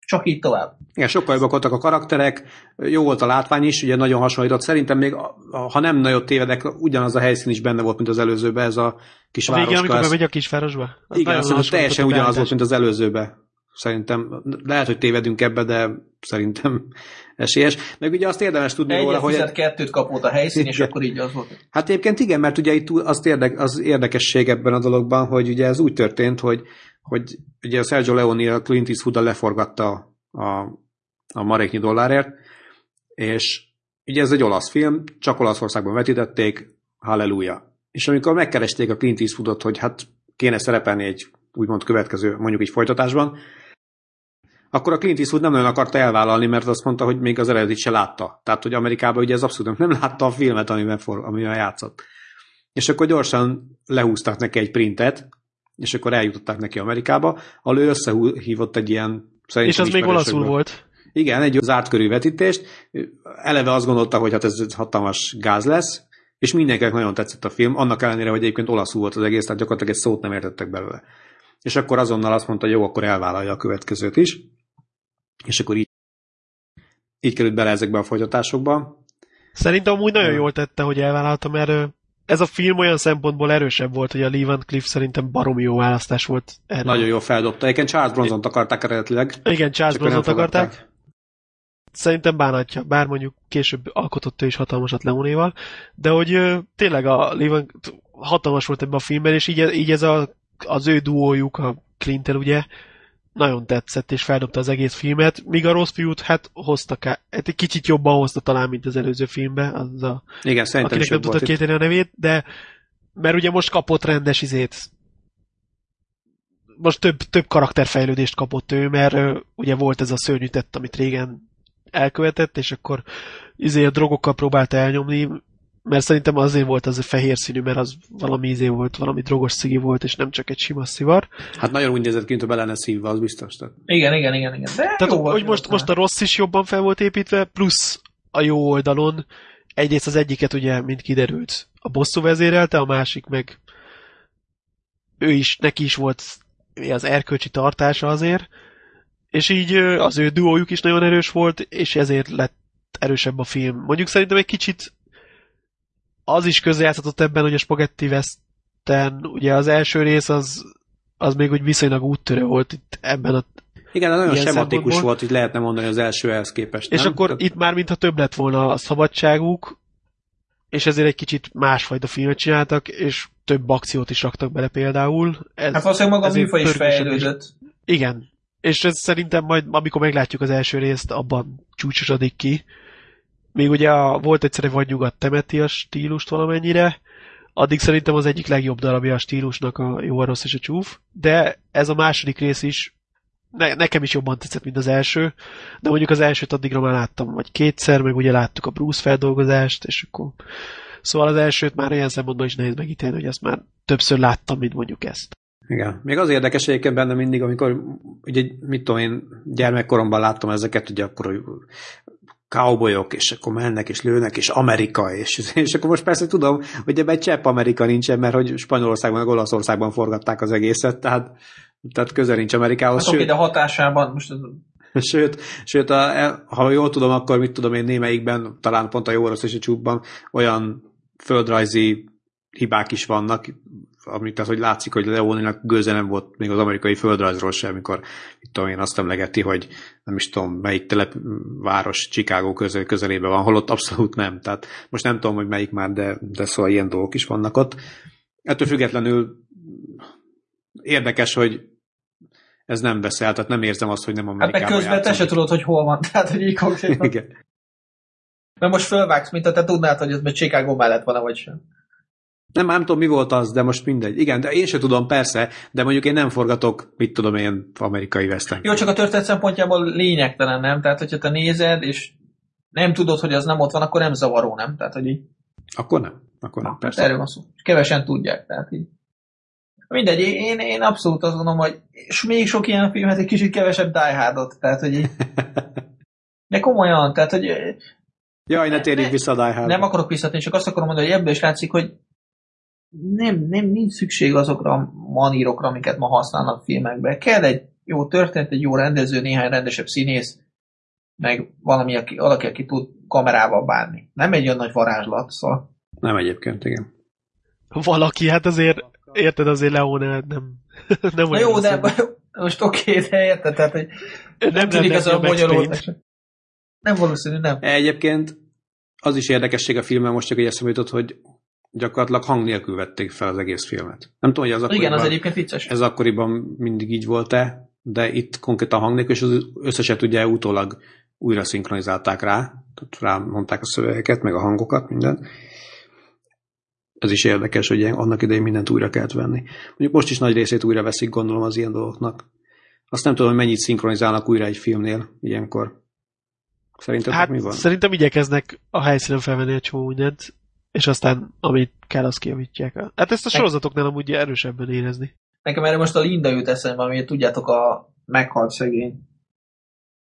csak így tovább. Igen, sokkal jobbak voltak a karakterek, jó volt a látvány is, ugye nagyon hasonlított. Szerintem még, ha nem nagyot tévedek, ugyanaz a helyszín is benne volt, mint az előzőben, ez a kis A városka. amikor ez- bemegy a kisvárosba? Az Igen, nagyon szerintem teljesen ugyanaz volt, mint az előzőben. Szerintem lehet, hogy tévedünk ebbe, de szerintem [laughs] esélyes. Meg ugye azt érdemes tudni róla, Egyet hogy... fizet, kettőt kapott a helyszín, és Igen. akkor így az volt. Hát egyébként igen, mert ugye itt azt érdek, az érdekesség ebben a dologban, hogy ugye ez úgy történt, hogy, hogy ugye a Sergio Leone a Clint eastwood leforgatta a, a maréknyi dollárért, és ugye ez egy olasz film, csak Olaszországban vetítették, halleluja. És amikor megkeresték a Clint Eastwoodot, hogy hát kéne szerepelni egy úgymond következő, mondjuk egy folytatásban, akkor a Clint Eastwood nem nagyon akarta elvállalni, mert azt mondta, hogy még az eredetit se látta. Tehát, hogy Amerikában ugye ez abszolút nem látta a filmet, amiben, for, amiben játszott. És akkor gyorsan lehúztak neki egy printet, és akkor eljutották neki Amerikába, ahol ő összehívott egy ilyen És az még olaszul volt. Igen, egy zárt körű vetítést. Eleve azt gondolta, hogy hát ez hatalmas gáz lesz, és mindenkinek nagyon tetszett a film, annak ellenére, hogy egyébként olaszul volt az egész, tehát gyakorlatilag egy szót nem értettek belőle. És akkor azonnal azt mondta, hogy jó, akkor elvállalja a következőt is. És akkor így, így került bele ezekbe a folytatásokba. Szerintem amúgy nagyon jól tette, hogy elvállalta, mert ez a film olyan szempontból erősebb volt, hogy a Lee Van Cliff szerintem baromi jó választás volt erre. Nagyon jól feldobta. Egyébként Charles Bronson akarták eredetileg. Igen, Charles Bronson akarták. Szerintem bánatja, bár mondjuk később alkotott ő is hatalmasat Leonéval, de hogy ö, tényleg a Lee Van hatalmas volt ebben a filmben, és így, így ez a, az ő duójuk, a Clintel ugye, nagyon tetszett, és feldobta az egész filmet, míg a rossz fiút, hát hoztak át, hát egy kicsit jobban hozta talán, mint az előző filmbe, az a Igen, szerintem akinek nem tudtad kéteni a nevét, de mert ugye most kapott rendes izét. Most több, több karakterfejlődést kapott ő, mert ugye volt ez a szörnyű tett, amit régen elkövetett, és akkor izé a drogokkal próbálta elnyomni, mert szerintem azért volt az a fehér színű, mert az valami izé volt, valami drogos szigi volt, és nem csak egy sima szivar. Hát nagyon úgy nézett ki, mint bele lenne szívva, az biztos. Tehát. Igen, igen, igen, igen. De Tehát, jó hogy most, most a rossz is jobban fel volt építve, plusz a jó oldalon egyrészt az egyiket ugye, mint kiderült, a bosszú vezérelte, a másik meg ő is, neki is volt az erkölcsi tartása azért, és így az ő duójuk is nagyon erős volt, és ezért lett erősebb a film. Mondjuk szerintem egy kicsit az is közrejátszott ebben, hogy a Spaghetti Western, ugye az első rész az, az még úgy viszonylag úttörő volt itt ebben a Igen, de nagyon sematikus volt, így lehetne mondani az elsőhez képest. És nem? akkor Tehát- itt már mintha több lett volna a szabadságuk, és ezért egy kicsit másfajta filmet csináltak, és több akciót is raktak bele például. Ez, Hát valószínűleg maga a műfaj is. fejlődött. Igen. És ez szerintem majd, amikor meglátjuk az első részt, abban csúcsosodik ki. Még ugye a, volt egyszer egy vagy nyugat temeti a stílust valamennyire, addig szerintem az egyik legjobb darabja a stílusnak a jó, a rossz és a csúf, de ez a második rész is ne, nekem is jobban tetszett, mint az első, de mondjuk az elsőt addigra már láttam vagy kétszer, meg ugye láttuk a Bruce feldolgozást, és akkor szóval az elsőt már ilyen szempontból is nehéz megítélni, hogy ezt már többször láttam, mint mondjuk ezt. Igen. Még az érdekes egyébként benne mindig, amikor ugye, mit tudom én, gyermekkoromban láttam ezeket, ugye akkor cowboyok, és akkor mennek, és lőnek, és Amerika, és, és akkor most persze tudom, hogy ebben csepp Amerika nincsen, mert hogy Spanyolországban, meg Olaszországban forgatták az egészet, tehát, tehát közel nincs Amerikához. Hát oké, sőt, de hatásában most Sőt, sőt a, ha jól tudom, akkor mit tudom én némelyikben, talán pont a jó rossz és a csúpban olyan földrajzi hibák is vannak, amit tehát, hogy látszik, hogy Leóninak gőze nem volt még az amerikai földrajzról sem, amikor mit tudom én azt emlegeti, hogy nem is tudom, melyik telepváros Chicago közel, közelében van, holott abszolút nem. Tehát most nem tudom, hogy melyik már, de, de szóval ilyen dolgok is vannak ott. Ettől függetlenül érdekes, hogy ez nem beszél, tehát nem érzem azt, hogy nem Hát Amerikában meg közben te se tudod, hogy hol van. [laughs] Tehát, hogy így konkrétan. Igen. Mert most fölvágsz, mint ha te tudnád, hogy ez meg Chicago mellett van, vagy sem. Nem, nem tudom, mi volt az, de most mindegy. Igen, de én se tudom, persze, de mondjuk én nem forgatok, mit tudom én, amerikai western. Jó, csak a történet szempontjából lényegtelen, nem? Tehát, hogyha te nézed, és nem tudod, hogy az nem ott van, akkor nem zavaró, nem? Tehát, hogy így, Akkor nem. Akkor nem, persze. erről van szó. Kevesen tudják, tehát így. Mindegy, én, én abszolút azt gondolom, hogy és még sok ilyen filmhez egy kicsit kevesebb Die Hardot, tehát, hogy így, [laughs] de komolyan, tehát, hogy Jaj, ne térjünk vissza a Die Hardra. nem akarok visszatérni, csak azt akarom mondani, hogy ebből is látszik, hogy nem, nem, nincs szükség azokra a manírokra, amiket ma használnak filmekben. Kell egy jó történet, egy jó rendező, néhány rendesebb színész, meg valami, aki, valaki, aki tud kamerával bánni. Nem egy olyan nagy varázslat, szóval. Nem egyébként, igen. Valaki, hát azért, érted, azért Leone nem, [laughs] nem Na jó, de [laughs] most oké, de érted, tehát, hogy nem, nem tűnik ez a bonyolult. Nem valószínű, nem. Egyébként az is érdekesség a filmben, most csak egy eszembe jutott, hogy gyakorlatilag hang nélkül vették fel az egész filmet. Nem tudom, hogy az Igen, akkoriban, az egyébként vicces. ez akkoriban mindig így volt-e, de itt konkrétan hang nélkül, és az összeset ugye utólag újra szinkronizálták rá, tehát rá mondták a szövegeket, meg a hangokat, minden. Ez is érdekes, hogy ilyen- annak idején mindent újra kellett venni. Mondjuk most is nagy részét újra veszik, gondolom, az ilyen dolgoknak. Azt nem tudom, hogy mennyit szinkronizálnak újra egy filmnél ilyenkor. Szerintetek Hát mi van? szerintem igyekeznek a helyszínen felvenni egy csomó mindent, és aztán amit kell, azt kijavítják. Hát ezt a sorozatoknál amúgy erősebben érezni. Nekem erre most a Linda jut eszembe, ami tudjátok a meghalt szegény.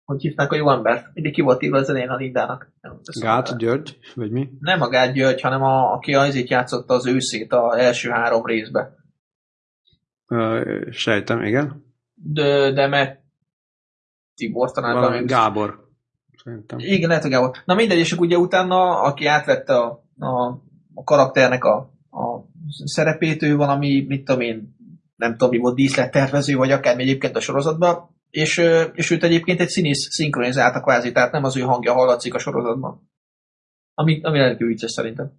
Hogy hívták a jó embert? Mindig ki volt írva az elején a Lindának. Gát, György, vagy mi? Nem a Gát György, hanem a, aki azért játszotta az őszét az első három részbe. Ö, sejtem, igen. De, de mert Tibor talán Gábor. Szerintem. Igen, lehet, hogy Gábor. Na mindegy, és ugye utána, aki átvette a, a, a karakternek a, a szerepét, ő valami, mit tudom én, nem tudom, mi volt, díszlettervező, vagy akármi egyébként a sorozatban, és, és őt egyébként egy színész szinkronizálta kvázi, tehát nem az ő hangja hallatszik a sorozatban. Ami, ami rendkívül vicces szerintem.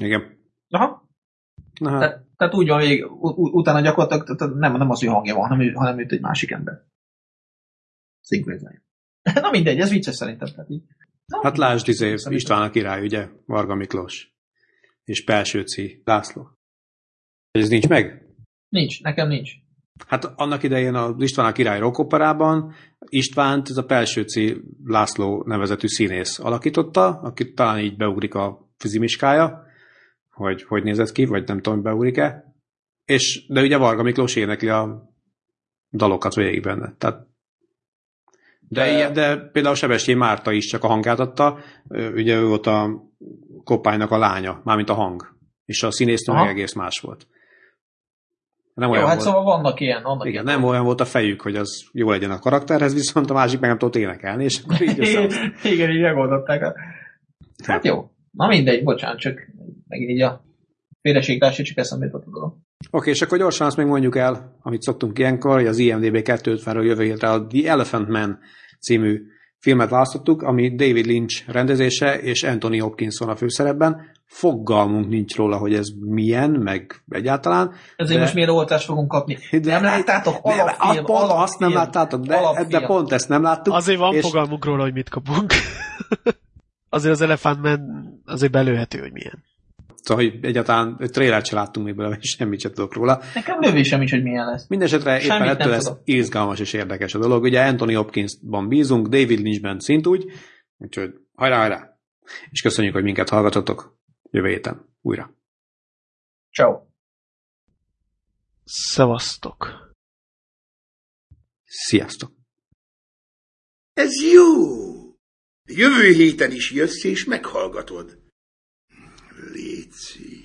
Igen. Aha. Na, hát, Tehát, tehát úgy van végig, utána gyakorlatilag nem, nem az ő hangja van, hanem, hanem őt egy másik ember. Szinkronizálja. [laughs] Na mindegy, ez vicces szerintem. Tehát így. Hát lásd, izé. István a király, ugye? Varga Miklós. És Pelsőci László. Ez nincs meg? Nincs, nekem nincs. Hát annak idején az István a király rockoperában Istvánt ez a Pelsőci László nevezetű színész alakította, aki talán így beugrik a fizimiskája, hogy hogy nézett ki, vagy nem tudom, beugrik-e. És, de ugye Varga Miklós énekli a dalokat végig benne. Tehát de, De- de, de például Sebestyén Márta is csak a hangát adta, ugye ő volt a Koppánynak a lánya, mármint a hang. És a színésznő meg egész más volt. Nem Jó, olyan hát volt. szóval vannak ilyen. Vannak Igen, ilyen nem olyan volt a fejük, hogy az jó legyen a karakterhez, viszont a másik meg nem tudott énekelni, és akkor így [laughs] össze. igen, így megoldották. Hát jó. Na mindegy, bocsánat, csak megint így a félreségtársa csak eszembe jutott a dolog. Oké, és akkor gyorsan azt még mondjuk el, amit szoktunk ilyenkor, hogy az IMDB 250-ről jövő hétre a The Elephant Man című filmet választottuk, ami David Lynch rendezése, és Anthony Hopkins van a főszerepben. Fogalmunk nincs róla, hogy ez milyen, meg egyáltalán. Ezért De- most milyen oltást fogunk kapni. De- nem láttátok? De, Alapfilm, azt, pont, alapfilm, azt nem láttátok, de, alapfilm. de pont ezt nem láttuk. Azért van és- fogalmunk róla, hogy mit kapunk. [laughs] azért az Elephant Man azért belőhető, hogy milyen. Szóval, hogy egyáltalán egy trailert se láttunk még belőle, és semmit sem tudok róla. Nekem lövésem is, hogy milyen lesz. Mindenesetre éppen ettől lesz tudok. izgalmas és érdekes a dolog. Ugye Anthony Hopkinsban bízunk, David Lynchben szintúgy, úgyhogy hajrá, hajrá! És köszönjük, hogy minket hallgatotok jövő héten újra. Ciao. Szevasztok! Sziasztok! Ez jó! Jövő héten is jössz és meghallgatod. Lici.